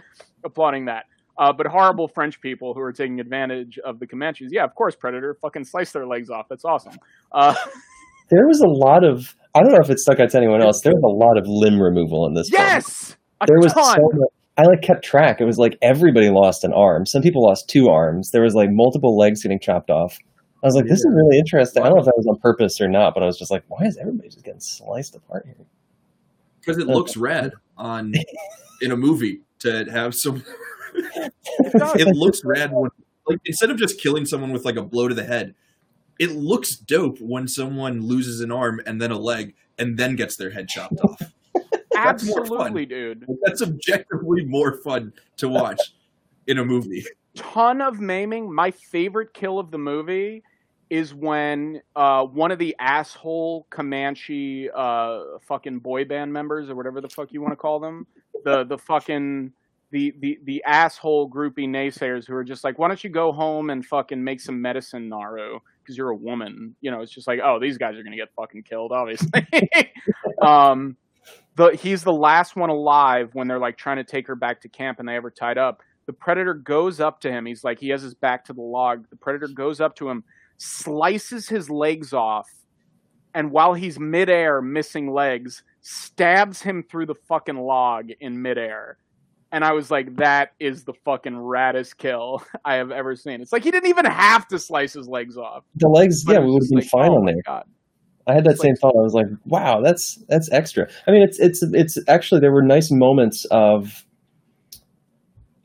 applauding that. Uh, but horrible French people who are taking advantage of the Comanches, yeah, of course, Predator, fucking slice their legs off. That's awesome. Uh, There was a lot of, I don't know if it stuck out to anyone else. There was a lot of limb removal in this film. yes, a There was ton. so much. I like kept track. It was like everybody lost an arm. Some people lost two arms. There was like multiple legs getting chopped off. I was like, this is really interesting. I don't know if that was on purpose or not, but I was just like, why is everybody just getting sliced apart here? because it looks red on in a movie to have some. It looks rad when like instead of just killing someone with like a blow to the head, it looks dope when someone loses an arm and then a leg and then gets their head chopped off. That's. Absolutely, dude. That's objectively more fun to watch in a movie. ton of maiming. My favorite kill of the movie is when uh, one of the asshole Comanche uh, fucking boy band members or whatever the fuck you want to call them, the the fucking the the the asshole groupie naysayers who are just like, why don't you go home and fucking make some medicine, Naru? Because you're a woman. You know, it's just like, oh, these guys are gonna get fucking killed, obviously. um, the he's the last one alive when they're like trying to take her back to camp and they have her tied up. The predator goes up to him. He's like, he has his back to the log. The predator goes up to him, slices his legs off, and while he's midair, missing legs, stabs him through the fucking log in midair. And I was like, that is the fucking raddest kill I have ever seen. It's like he didn't even have to slice his legs off. The legs, But yeah, we would have been like, fine oh on there. God. I had that It's same like- thought. I was like, wow, that's that's extra. I mean, it's it's it's actually there were nice moments of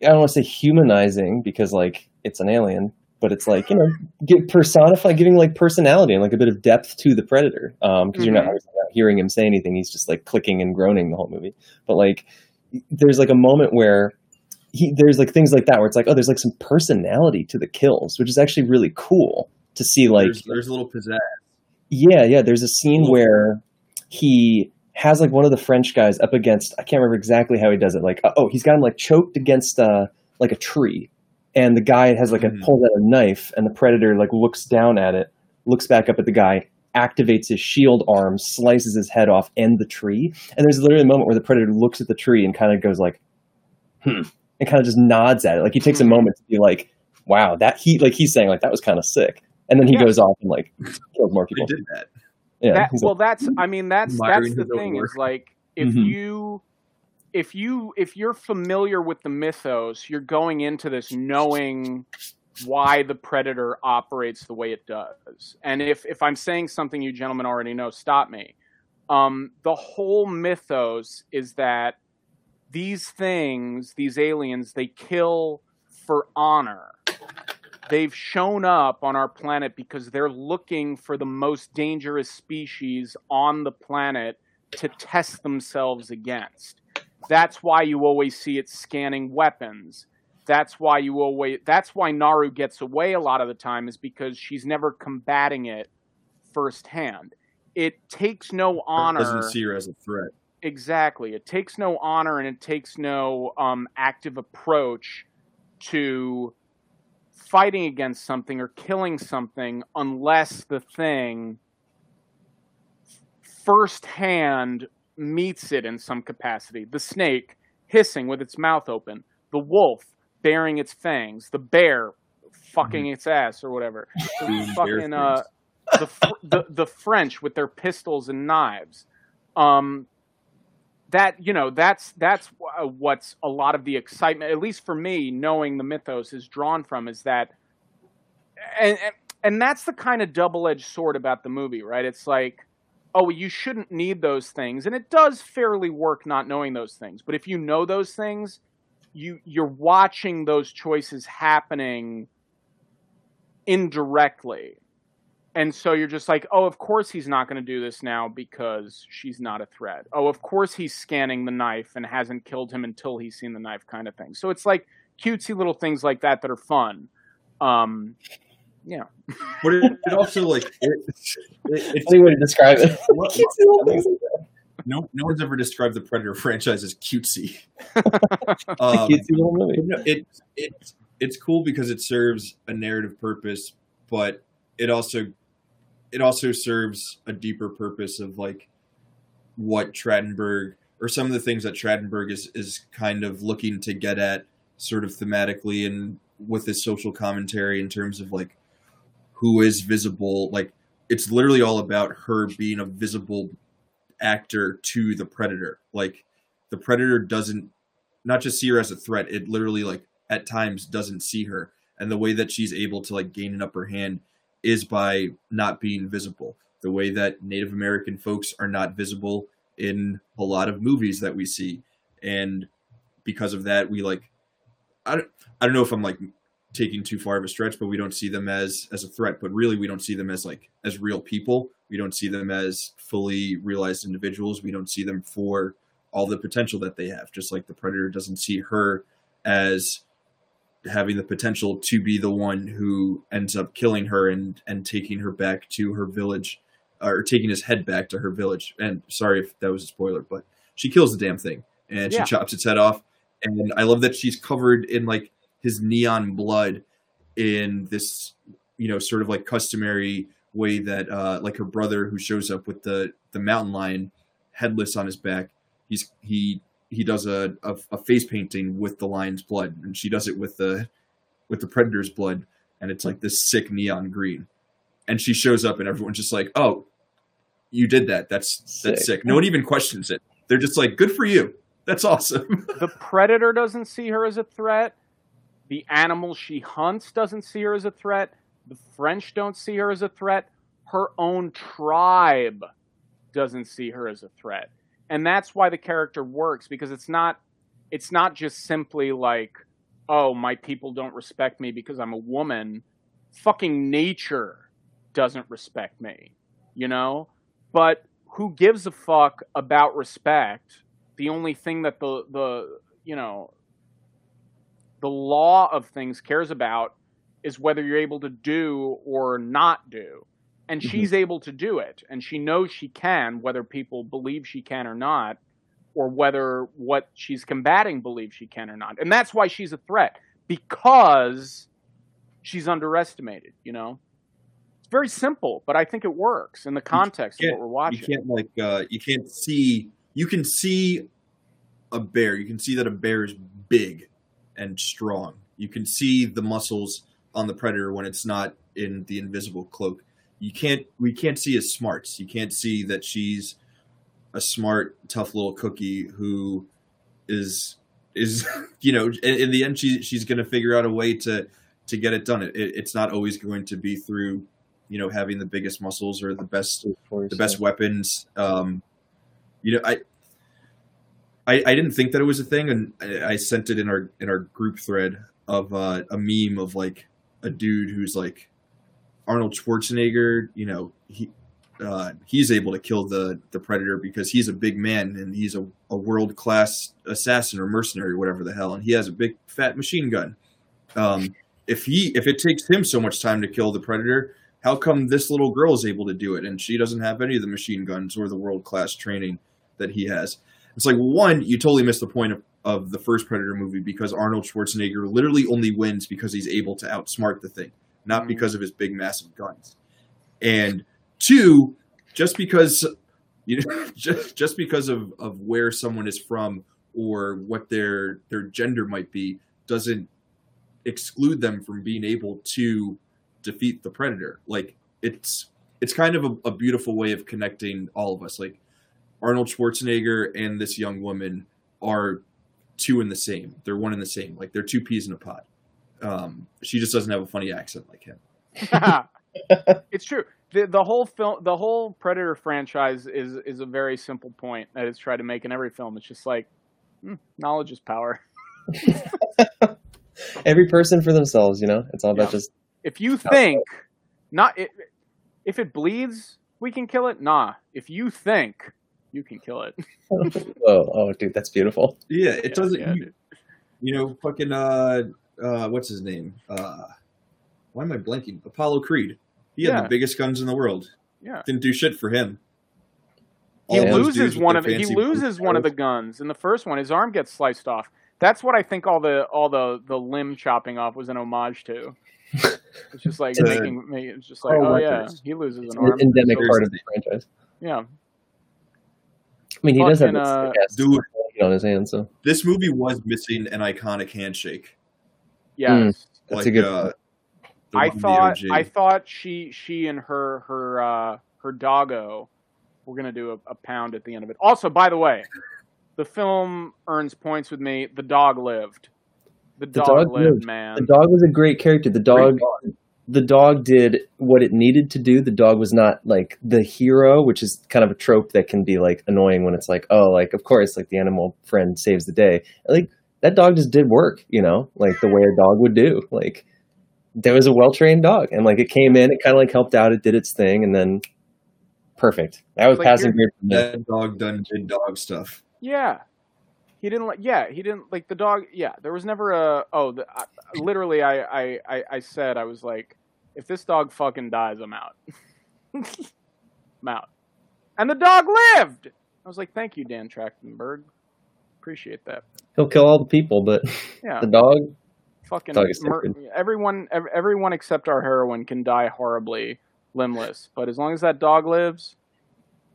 I don't want to say humanizing because like it's an alien, but it's like you know get personify, giving like personality and like a bit of depth to the predator. Um, because you're not, Mhm. not hearing him say anything; he's just like clicking and groaning the whole movie. But like, there's like a moment where. He, there's like things like that where it's like oh there's like some personality to the kills which is actually really cool to see like there's, there's a little pizzazz. yeah, yeah. There's a scene where he has like one of the French guys up against. I can't remember exactly how he does it. Like, uh, oh, he's got him like choked against uh like a tree, and the guy has like a pulls out a knife, and the predator like looks down at it, looks back up at the guy, activates his shield arm, slices his head off, and the tree. And there's literally a moment where the predator looks at the tree and kind of goes like, hmm, and kind of just nods at it. Like he takes a Mhm. moment to be like, wow, that he like he's saying like that was kind of sick. And then he Yeah. goes off and like kills more They people. did that. Yeah, that, well like, that's i mean that's that's the thing work. is like if Mhm. you if you if you're familiar with the mythos you're going into this knowing why the predator operates the way it does and if if i'm saying something you gentlemen already know stop me um the whole mythos is that these things these aliens they kill for honor they've shown up on our planet because they're looking for the most dangerous species on the planet to test themselves against. That's why you always see it scanning weapons. That's why you always that's why Naru gets away a lot of the time is because she's never combating it firsthand. It takes no honor Doesn't see her as a threat. exactly it takes no honor and it takes no um, active approach to fighting against something or killing something unless the thing firsthand meets it in some capacity the snake hissing with its mouth open the wolf baring its fangs the bear fucking its ass or whatever the fucking uh, the, the the French with their pistols and knives. Um, that you know that's that's what's a lot of the excitement, at least for me, knowing the mythos is drawn from is that, and and, and that's the kind of double edged sword about the movie, right? It's like. Oh, you shouldn't need those things, and it does fairly work not knowing those things. But if you know those things, you you're watching those choices happening indirectly, and so you're just like, oh, of course he's not going to do this now because she's not a threat. Oh, of course he's scanning the knife and hasn't killed him until he's seen the knife, kind of thing. So it's like cutesy little things like that that are fun. Um, yeah, But it, it also like it, it, it's any way to describe it. what- no no one's ever described the Predator franchise as cutesy. Um. It it it's cool because it serves a narrative purpose, but it also it also serves a deeper purpose of like what Trachtenberg or some of the things that Trachtenberg is is kind of looking to get at sort of thematically and with his social commentary in terms of like who is visible like it's literally all about her being a visible actor to the predator. Like the predator doesn't not just see her as a threat it literally like at times doesn't see her. And the way that she's able to like gain an upper hand is by not being visible. The way that native american folks are not visible in a lot of movies that we see. And because of that we like i don't, I don't know if i'm like taking too far of a stretch but we don't see them as as a threat. But really we don't see them as like as real people. We don't see them as fully realized individuals. We don't see them for all the potential that they have. Just like the predator doesn't see her as having the potential to be the one who ends up killing her and and taking her back to her village or taking his head back to her village. And sorry if that was a spoiler but she kills the damn thing and Yeah. she chops its head off. And i love that she's covered in like his neon blood in this you know sort of like customary way that uh like her brother who shows up with the the mountain lion headless on his back he's he he does a, a a face painting with the lion's blood, and she does it with the with the predator's blood, and it's like this sick neon green. And she shows up, and everyone's just like, "Oh, you did that. That's that's Sick. sick." No one even questions it. They're just like, "Good for you. That's awesome." the predator doesn't see her as a threat. The animal she hunts doesn't see her as a threat. The French don't see her as a threat. Her own tribe doesn't see her as a threat. And that's why the character works because it's not it's not just simply like, oh, my people don't respect me because I'm a woman. Fucking nature doesn't respect me, you know? But who gives a fuck about respect? The only thing that the the you know the law of things cares about is whether you're able to do or not do. And Mhm. she's able to do it, and she knows she can, whether people believe she can or not, or whether what she's combating believes she can or not. And that's why she's a threat, because she's underestimated, you know? It's very simple, but I think it works in the context of what we're watching. you can't like uh you can't see you can see a bear you can see that a bear is big and strong. You can see the muscles on the predator when it's not in the invisible cloak. You can't we can't see his smarts. You can't see that she's a smart tough little cookie who is is you know in, in the end she, she's going to figure out a way to to get it done. It, it, it's not always going to be through you know having the biggest muscles or the best the best weapons. Um, you know, I, I I didn't think that it was a thing, and I, I sent it in our in our group thread of uh, a meme of like a dude who's like Arnold Schwarzenegger. You know, he uh, he's able to kill the the predator because he's a big man and he's a, a world class assassin or mercenary or whatever the hell, and he has a big fat machine gun. Um, if he if it takes him so much time to kill the predator, how come this little girl is able to do it and she doesn't have any of the machine guns or the world class training that he has? It's like one, you totally missed the point of, of the first Predator movie because Arnold Schwarzenegger literally only wins because he's able to outsmart the thing, not Mhm. because of his big massive guns. And two, just because you know, just just because of, of where someone is from or what their their gender might be doesn't exclude them from being able to defeat the predator like it's it's kind of a, a beautiful way of connecting all of us like arnold schwarzenegger and this young woman are two in the same they're one in the same like they're two peas in a pod um, she just doesn't have a funny accent like him it's true. The the whole film, the whole Predator franchise is is a very simple point that it's tried to make in every film. It's just like hmm, knowledge is power. Every person for themselves, you know. It's all about Yeah. just If you think not it, if it bleeds, we can kill it. Nah. If you think you can kill it. oh, oh, dude, that's beautiful. yeah it Yeah, doesn't yeah, you, you know fucking uh uh what's his name uh why am i blanking apollo creed he had Yeah. the biggest guns in the world Yeah. didn't do shit for him He All those loses one of he loses one of the guns in the first one. His arm gets sliced off. That's what I think all the all the the limb chopping off was an homage to. It's just like To making me. It's just like, Carl oh yeah, he loses an an arm. endemic part of the franchise. Yeah, I mean, he does have this uh, Dude. on his hand, so this movie was missing an iconic handshake yes. That's like a good uh, I one in the thought I thought she she and her her uh, her doggo were gonna do a, a pound at the end of it. Also, by the way, the film earns points with me. The dog lived. The dog, dog lived, lived. man. the dog was a great character. The dog, the dog did what it needed to do. The dog was not like the hero, which is kind of a trope that can be like annoying when it's like, oh, like of course, like the animal friend saves the day. Like that dog just did work, you know, like the way a dog would do. Like there was a well trained dog, and like it came in, it kind of like helped out, it did its thing, and then perfect. That was Like, passing you're- grade me. that dog done did dog stuff. Yeah. He didn't like. Yeah, he didn't like the dog. Yeah, there was never a. Oh, the, I, literally, I, I, I, I said I was like, if this dog fucking dies, I'm out. I'm out. And the dog lived. I was like, thank you, Dan Trachtenberg. Appreciate that. He'll kill all the people, but Yeah, the dog, fucking dog everyone, ev- everyone except our heroine can die horribly limbless. But as long as that dog lives,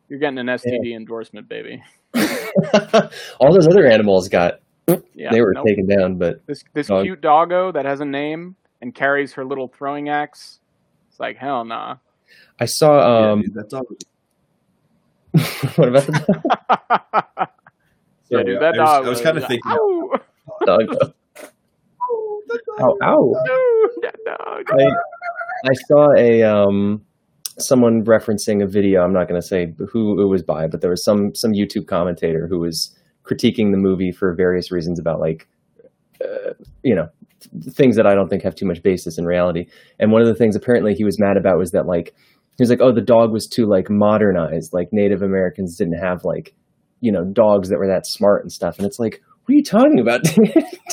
You're getting an STD endorsement, baby. All those other animals got Yeah, they were nope. taken down, but This this Dog. cute doggo that has a name and carries her little throwing axe. It's like hell nah. I saw Yeah, um dude, that dog what about the yeah, Sorry, dude, that I was, dog. I was kind of thinking. Ow! dog? Ow, ow. No, that dog. I, I saw a um someone referencing a video. I'm not going to say who it was by, but there was some some YouTube commentator who was critiquing the movie for various reasons about like uh, you know things that I don't think have too much basis in reality. And one of the things apparently he was mad about was that like he was like, oh, the dog was too like modernized. Like Native Americans didn't have like you know dogs that were that smart and stuff. And it's like, what are you talking about?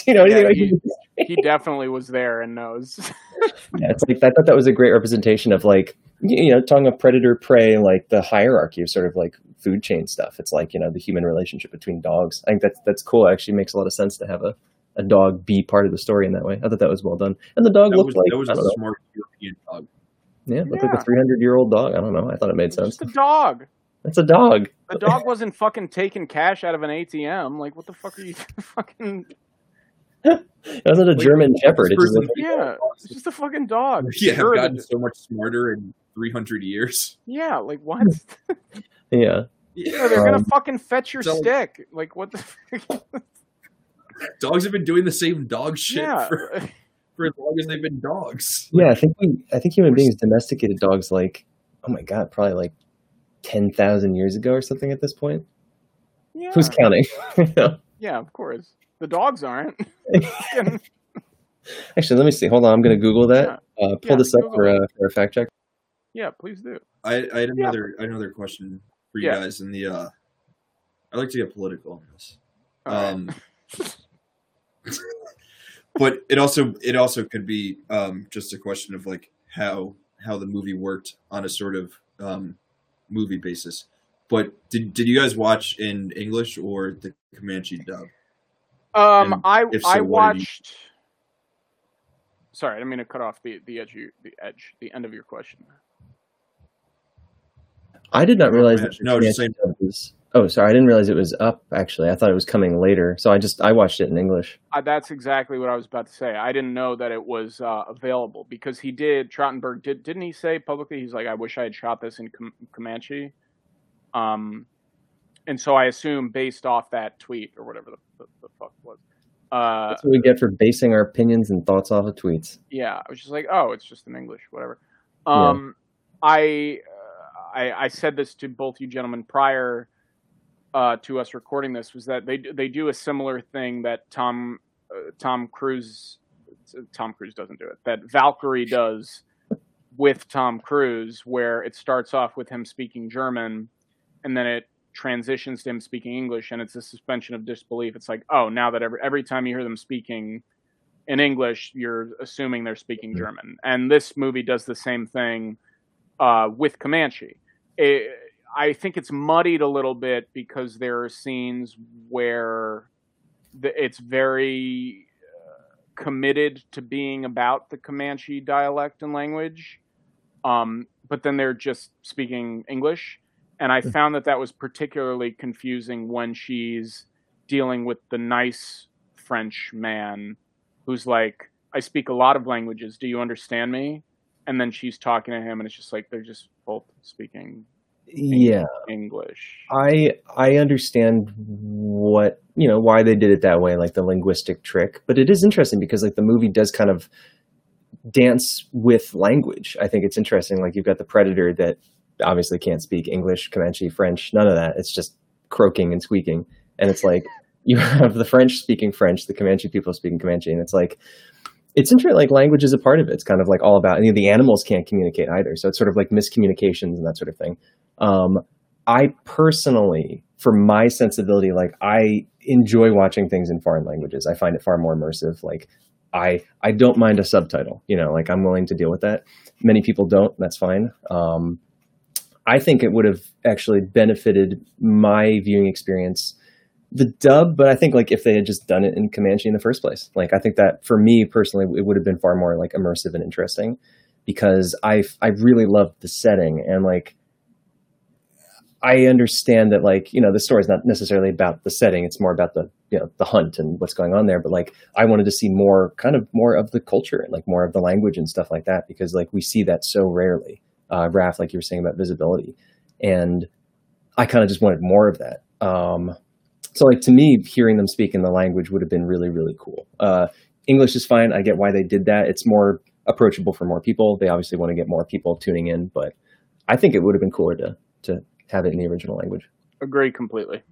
You know anything? Yeah, like, He definitely was there and knows. yeah, it's like I thought that was a great representation of like you know talking of predator prey, like the hierarchy of sort of like food chain stuff. It's like you know the human relationship between dogs. I think that's that's cool. It actually makes a lot of sense to have a, a dog be part of the story in that way. I thought that was well done, and the dog That looked was, like that was I a don't know, smart European dog. yeah, looked like a three hundred year old dog. I don't know. I thought it made sense. Just a dog. It's a dog. The dog wasn't fucking taking cash out of an ATM. Like, what the fuck are you fucking? It wasn't a Like, German Shepherd. It just person- looked Yeah, it's just a fucking dog. Yeah, Sure, have gotten so much smarter in 300 years. yeah, like what? yeah. Yeah, they're gonna Um, fucking fetch your so- stick. Like what the? Fuck? Dogs have been doing the same dog shit yeah, for, for as long as they've been dogs. Yeah, I think we, I think human beings domesticated dogs like, oh my god, probably like ten thousand years ago or something. At this point, yeah, who's counting? Yeah. Of course, the dogs aren't. Actually, let me see. Hold on, I'm going to Google that. Uh, pull Yeah, this up Google for a, for a fact check. Yeah, please do. I, I had another had another question for you Yeah. guys in the uh I like to get political on this. Right. Um but it also it also could be um just a question of like how how the movie worked on a sort of um movie basis. But did did you guys watch in English or the Comanche dub? Um, And I so, I did you- watched. Sorry, I didn't mean to cut off the the edge you, the edge the end of your question. I did not realize that. No, just saying- dub was. Oh, sorry, I didn't realize it was up. Actually, I thought it was coming later. So I just I watched it in English. Uh, that's exactly what I was about to say. I didn't know that it was uh, available because he did. Trachtenberg did, didn't he say publicly? He's like, I wish I had shot this in Com- Comanche. Um, and so I assume based off that tweet or whatever the, the, the fuck was. Uh, That's what we get for basing our opinions and thoughts off of tweets. yeah, I was just like, oh, it's just in English, whatever. Yeah. Um, I, uh, I I said this to both you gentlemen prior uh, to us recording this was that they they do a similar thing that Tom uh, Tom Cruise Tom Cruise doesn't do it that Valkyrie does with Tom Cruise where it starts off with him speaking German and then it transitions to him speaking English and it's a suspension of disbelief. It's like oh now that every every time you hear them speaking in English you're assuming they're speaking Mhm. German. And this movie does the same thing uh, with Comanche it, I think it's muddied a little bit because there are scenes where the, it's very uh, committed to being about the Comanche dialect and language, um, but then they're just speaking English. And I found that that was particularly confusing when she's dealing with the nice French man who's like, I speak a lot of languages. Do you understand me? And then she's talking to him, and it's just like they're just both speaking Yeah, English. I I understand what you know why they did it that way, like the linguistic trick. But it is interesting because like the movie does kind of dance with language. I think it's interesting. Like you've got the predator that obviously can't speak English, Comanche, French, none of that. It's just croaking and squeaking, and it's like you have the French speaking French, the Comanche people speaking Comanche, and it's like it's interesting. Like language is a part of it. It's kind of like all about. You know, the animals can't communicate either, so it's sort of like miscommunications and that sort of thing. Um, I personally, for my sensibility, like I enjoy watching things in foreign languages. I find it far more immersive. Like I, I don't mind a subtitle. You know, like I'm willing to deal with that. Many people don't. That's fine. Um, I think it would have actually benefited my viewing experience, the dub. But I think like if they had just done it in Comanche in the first place, like I think that for me personally, it would have been far more like immersive and interesting because I, I really loved the setting and like I understand that like you know the story is not necessarily about the setting; it's more about the you know the hunt and what's going on there. But like I wanted to see more, kind of more of the culture and like more of the language and stuff like that because like we see that so rarely. Uh, Raph, like you were saying about visibility, and I kind of just wanted more of that. Um, so like to me, hearing them speak in the language would have been really really cool. Uh, English is fine. I get why they did that. It's more approachable for more people. They obviously want to get more people tuning in, but I think it would have been cooler to to have it in the original language. Agree completely.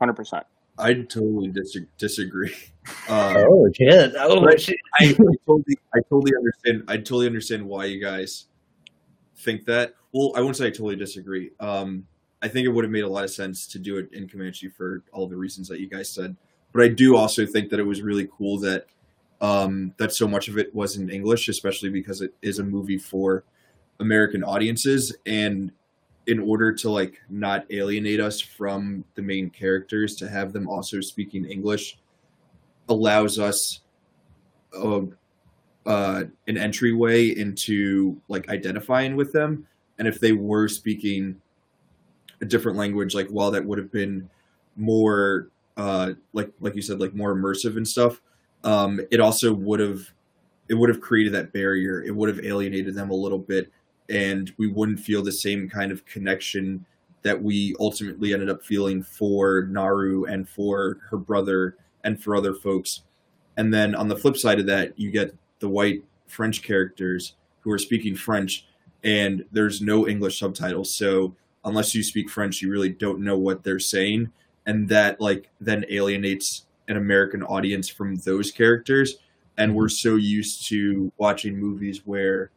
100%. I totally disagree. Um, oh shit! Oh but shit! I totally, I totally understand. I totally understand why you guys think that. Well, I won't say I totally disagree. Um, I think it would have made a lot of sense to do it in Comanche for all the reasons that you guys said. But I do also think that it was really cool that um, that so much of it was in English, especially because it is a movie for American audiences, and in order to like not alienate us from the main characters, to have them also speaking English allows us uh, uh, an entryway into like identifying with them. And if they were speaking a different language, like while that would have been more uh, like like you said, like more immersive and stuff, um, it also would have it would have created that barrier. It would have alienated them a little bit, and we wouldn't feel the same kind of connection that we ultimately ended up feeling for Naru and for her brother and for other folks. And then on the flip side of that, you get the white French characters who are speaking French, and there's no English subtitles. So unless you speak French, you really don't know what they're saying, and that like then alienates an American audience from those characters. And we're so used to watching movies where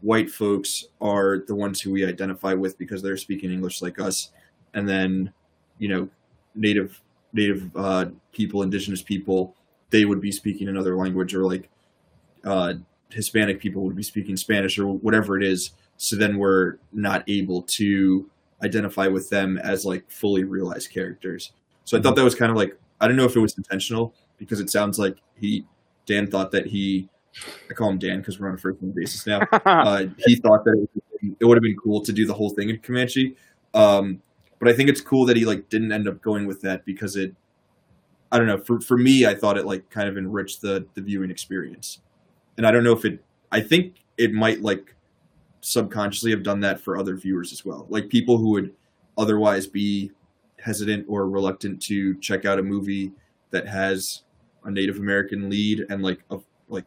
white folks are the ones who we identify with because they're speaking English like us, and then you know native native uh, people, indigenous people, they would be speaking another language, or like uh, Hispanic people would be speaking Spanish or whatever it is. So then we're not able to identify with them as like fully realized characters. So I thought that was kind of like I don't know if it was intentional because it sounds like he Dan thought that he I call him Dan because we're on a first name basis now. Uh, he thought that it, would have been cool to do the whole thing in Comanche, um, but I think it's cool that he like didn't end up going with that because it. I don't know. For for me, I thought it like kind of enriched the the viewing experience, and I don't know if it. I think it might like subconsciously have done that for other viewers as well, like people who would otherwise be hesitant or reluctant to check out a movie that has a Native American lead and like a like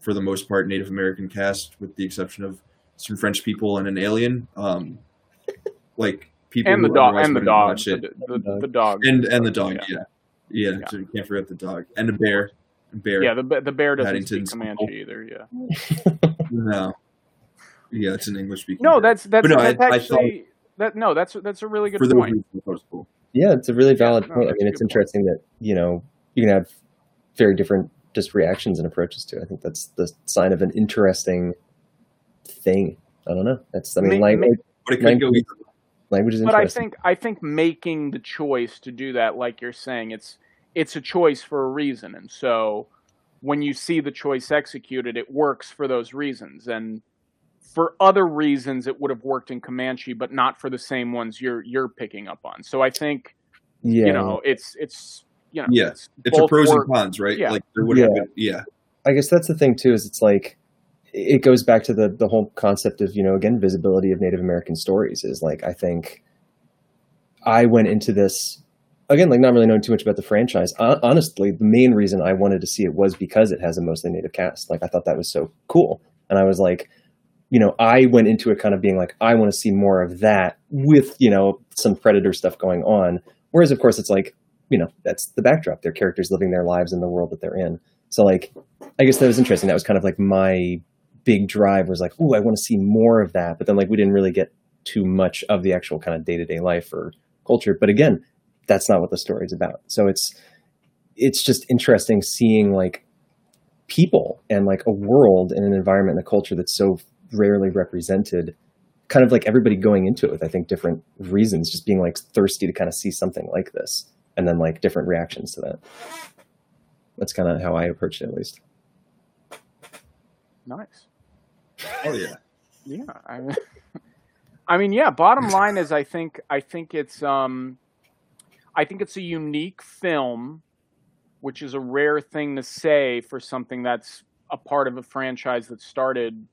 for the most part Native American cast, with the exception of some French people and an alien. Um, like people and the dog otherwise and the dog watch it. the, the, the dog and and the dog, Yeah. yeah, yeah. Yeah. So you can't forget the dog and the bear. Bear, yeah the ba- the bear doesn't speak Comanche people. either yeah no, yeah, it's an English speaking. no that's that's, no, that's I- I actually that no that's that's a really good for point reasons, that. Yeah, it's a really valid no, point. I mean, it's good point. interesting that you know you can have very different just reactions and approaches to. it. I think that's the sign of an interesting thing. I don't know. That's I mean, Ma- language, But it could go Language- language is but I think I think making the choice to do that, like you're saying, it's it's a choice for a reason, and so when you see the choice executed, it works for those reasons, and for other reasons, it would have worked in Comanche, but not for the same ones you're you're picking up on. So I think yeah, you know it's it's you know Yeah, it's, It's a pros work- and cons, right? Yeah. Like there would have Yeah. been, yeah, I guess that's the thing too. Is it's like it goes back to the the whole concept of you know again visibility of Native American stories. Is like I think I went into this again like not really knowing too much about the franchise. Hon- Honestly, the main reason I wanted to see it was because it has a mostly Native cast. Like I thought that was so cool, and I was like. You know, I went into it kind of being like, I want to see more of that with, you know, some predator stuff going on. Whereas, of course, it's like, you know, that's the backdrop. Their characters living their lives in the world that they're in. So, like, I guess that was interesting. That was kind of like my big drive was like, oh, I want to see more of that. But then like we didn't really get too much of the actual kind of day to day life or culture. But again, that's not what the story is about. So it's it's just interesting seeing like people and like a world and an environment and a culture that's so rarely represented kind of like everybody going into it with i think different reasons just being like thirsty to kind of see something like this and then like different reactions to that that's kind of how i approached it at least nice. oh yeah. Yeah, I, I mean, yeah. Bottom line is, I think I think it's um, I think it's a unique film, which is a rare thing to say for something that's a part of a franchise that started,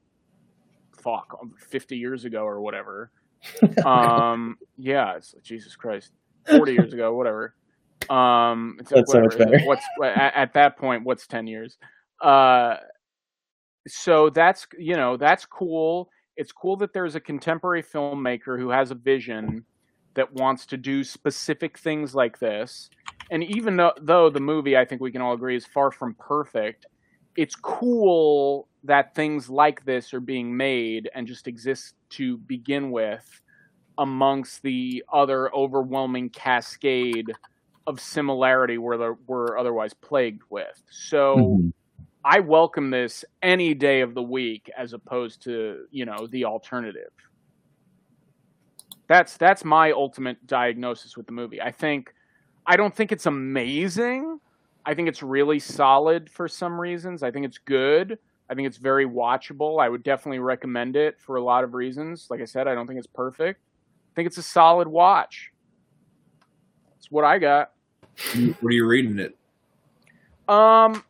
fuck, fifty years ago or whatever. um, yeah, it's Jesus Christ, forty years ago, whatever. Um, it's That's so much better. What's at, at that point? What's ten years? Uh, so that's you know that's cool. It's cool that there's a contemporary filmmaker who has a vision that wants to do specific things like this. And even though, though the movie, I think we can all agree, is far from perfect, it's cool that things like this are being made and just exist to begin with amongst the other overwhelming cascade of similarity we're, the- we're otherwise plagued with. So. Mhm. I welcome this any day of the week as opposed to, you know, the alternative. That's that's my ultimate diagnosis with the movie. I think I don't think it's amazing. I think it's really solid for some reasons. I think it's good. I think it's very watchable. I would definitely recommend it for a lot of reasons. Like I said, I don't think it's perfect. I think it's a solid watch. That's what I got. What are you reading it? Um,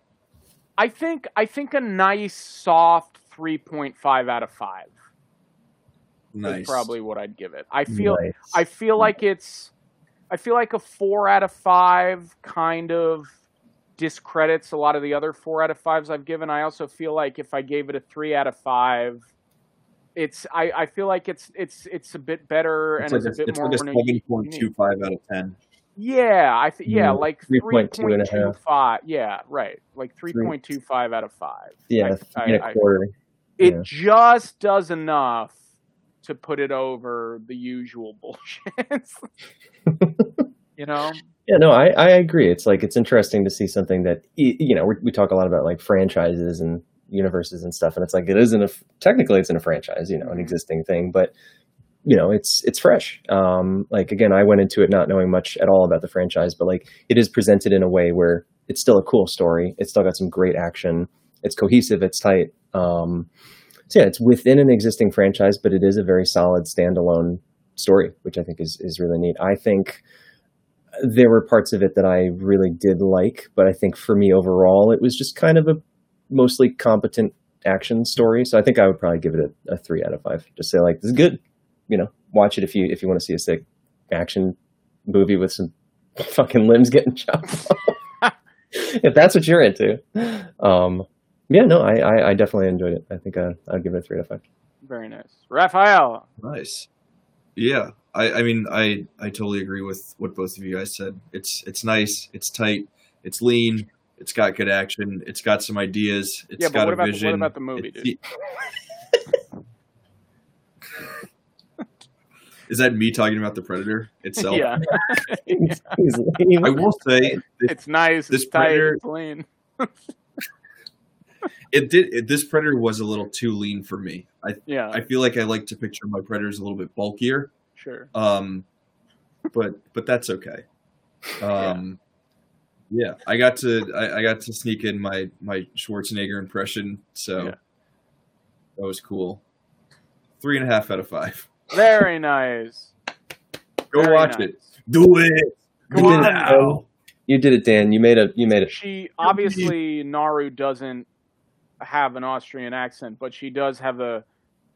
I think I think a nice soft three point five out of five Nice. is probably what I'd give it. I feel Nice. I feel like it's I feel like a four out of five kind of discredits a lot of the other four out of fives I've given. I also feel like if I gave it a three out of five, it's I, I feel like it's it's it's a bit better It's and like it's a, bit it's more like a seven point two five out of ten. Yeah, I th- yeah, Mm, like three point two and a half. 3.2 point and a five. Yeah, right, like three point two five out of five. yeah, I- three I- and a I- quarter. it Yeah. just does enough to put it over the usual bullshit. you know? Yeah, no, I, I agree. It's like it's interesting to see something that you know we we talk a lot about like franchises and universes and stuff, and it's like it isn't a technically it's in a franchise, you know, an existing thing, but you know it's it's fresh. Um, like again, I went into it not knowing much at all about the franchise, but like it is presented in a way where it's still a cool story. It's still got some great action. It's cohesive. It's tight. Um, so yeah, it's within an existing franchise, but it is a very solid standalone story, which I think is is really neat. I think there were parts of it that I really did like, but I think for me overall, it was just kind of a mostly competent action story. So I think I would probably give it a, a three out of five. Just say like this is good. You know, watch it if you if you want to see a sick action movie with some fucking limbs getting chopped off. if that's what you're into. Um, yeah, no, I, I, I definitely enjoyed it. I think uh, I'd give it a three out of five. Very nice. Raphael. Nice. Yeah, I, I mean, I, I totally agree with what both of you guys said. It's it's nice, it's tight, it's lean, it's got good action, it's got some ideas, It's Yeah, but got what a about the- what about the movie, It's- dude? Is that me talking about the Predator itself? Yeah. He's- he's. I will say this, It's nice. This it's tight. Predator- It's lean. it did. It, this Predator was a little too lean for me. I Yeah, I feel like I like to picture my Predators a little bit bulkier. Sure. Um, but but that's okay. Um, yeah. I got to I, I got to sneak in my my Schwarzenegger impression, so Yeah. that was cool. Three and a half out of five. Very nice. Go Very watch nice. it. Do it. Come Do on. it now. You did it, Dan. You made a you made it. She obviously Naru doesn't have an Austrian accent, but she does have a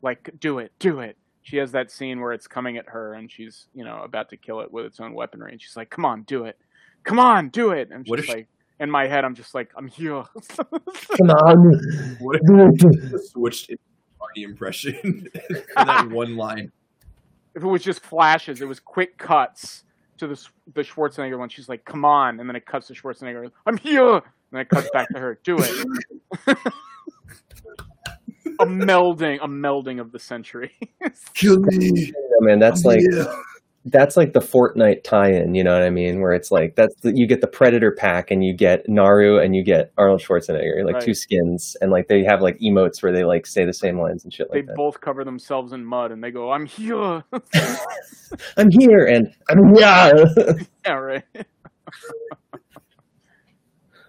like do it, do it. She has that scene where it's coming at her and she's, you know, about to kill it with its own weaponry and she's like, "Come on, do it. Come on, do it." And she's just if she- like in my head I'm just like, "I'm here." Come on. What if I switched into Marty impression for that one line? if it was just flashes, it was quick cuts to the the Schwarzenegger one. She's like, "Come on," and then it cuts to Schwarzenegger. I'm here, and then it cuts back to her. Do it. A melding, a melding of the century. Kill me. Yeah, man, that's like Yeah. that's like the Fortnite tie-in. You know what I mean? Where it's like that's the, you get the Predator pack and you get Naru and you get Arnold Schwarzenegger, like two skins, and like they have like emotes where they like say the same lines and shit they like that. both cover themselves in mud, and they go, "I'm here." I'm here and I'm yeah. yeah, right.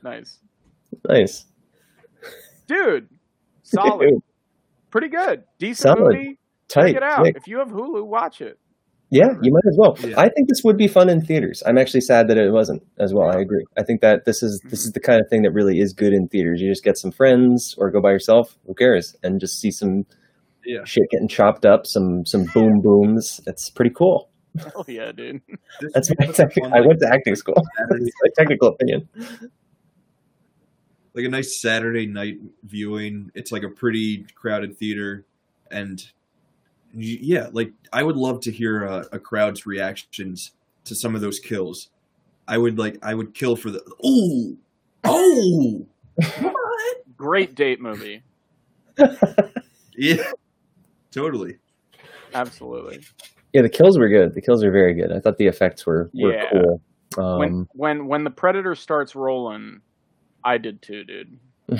nice, nice. dude. Solid, pretty good, decent Solid. movie. Tight. Check it out. Sick. If you have Hulu, watch it. Yeah, you might as well. Yeah. I think this would be fun in theaters. I'm actually sad that it wasn't as well. I agree. I think that this is this is mm-hmm. the kind of thing that really is good in theaters. You just get some friends or go by yourself, who cares, and just see some Yeah. shit getting chopped up, some some boom booms. It's pretty cool. Oh yeah, dude. That's my like a technical. I went to acting school. Saturday- That's my technical opinion. Like a nice Saturday night viewing. It's like a pretty crowded theater, and yeah, like I would love to hear a, a crowd's reactions to some of those kills. I would like I would kill for the oh oh what Great date movie. yeah totally Absolutely. Yeah, the kills were good. The kills are very good. I thought the effects were were Yeah. cool. Um, when when when the predator starts rolling, I did too, dude.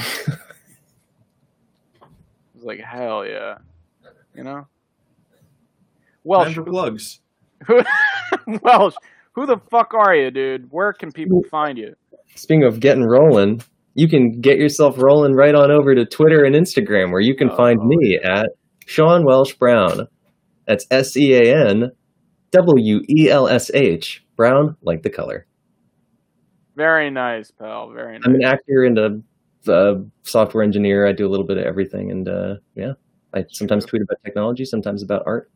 It was like hell yeah, you know. Welsh, time for plugs. who, Welsh, who the fuck are you, dude? Where can people find you? Speaking of getting rolling, you can get yourself rolling right on over to Twitter and Instagram, where you can oh. find Oh, me at Sean Welsh Brown. That's S E A N W E L S H Brown, like the color. Very nice, pal. Very nice. I'm an actor and a uh, software engineer. I do a little bit of everything, and uh, yeah, I sometimes tweet about technology, sometimes about art.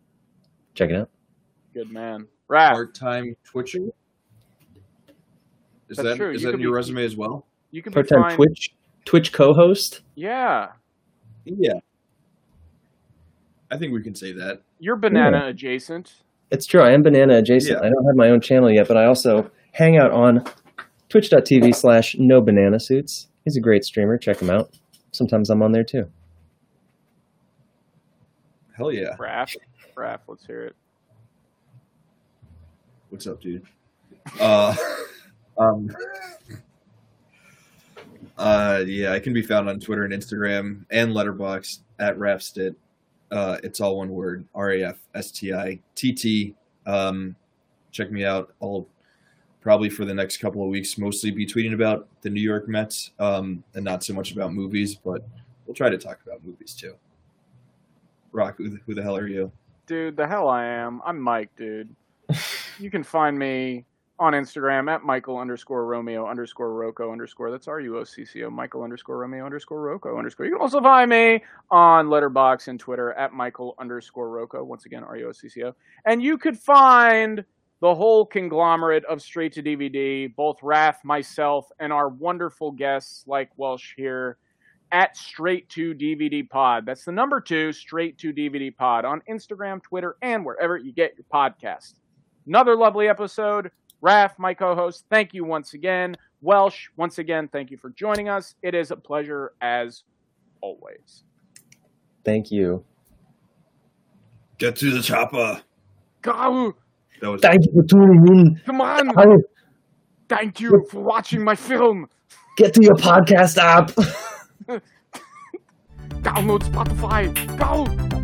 Check it out. Good man. Raph, Part time Twitcher. Is That's that true. is You that in your be- resume as well? you can be Part time fine. Twitch Twitch co-host. Yeah, Yeah. I think we can say that. you're banana adjacent. It's true. I am banana adjacent. Yeah. I don't have my own channel yet, but I also hang out on twitch.tv slash no banana suits. He's a great streamer. Check him out. Sometimes I'm on there too. Hell yeah. Raph, Raph, let's hear it. What's up, dude? Uh, um, uh, yeah, I can be found on Twitter and Instagram and Letterboxd at Rafstitt. Uh, it's all one word: R A F S T I T T. Um, check me out. I'll probably for the next couple of weeks mostly be tweeting about the New York Mets, um, and not so much about movies, but we'll try to talk about movies too. Rock, who the, who the hell are you? Dude, the hell I am. I'm Mike, dude. you can find me on Instagram at Michael underscore Romeo underscore Ruocco underscore. That's R U O C C O. Michael underscore Romeo underscore Ruocco underscore. You can also find me on Letterboxd and Twitter at Michael underscore Ruocco. Once again, R U O C C O. And you could find the whole conglomerate of Straight to DVD, both Raph, myself, and our wonderful guests like Welsh here at Straight to DVD Pod. That's the number two, Straight to DVD Pod on Instagram, Twitter, and wherever you get your podcast. Another lovely episode. Raph, my co host, thank you once again. Welsh, once again, thank you for joining us. It is a pleasure as always. Thank you. Get to the chopper. Go! That was Thank you for tuning in. Come on! Oh, Thank you for watching my film. get to your podcast app. Download Spotify. Go!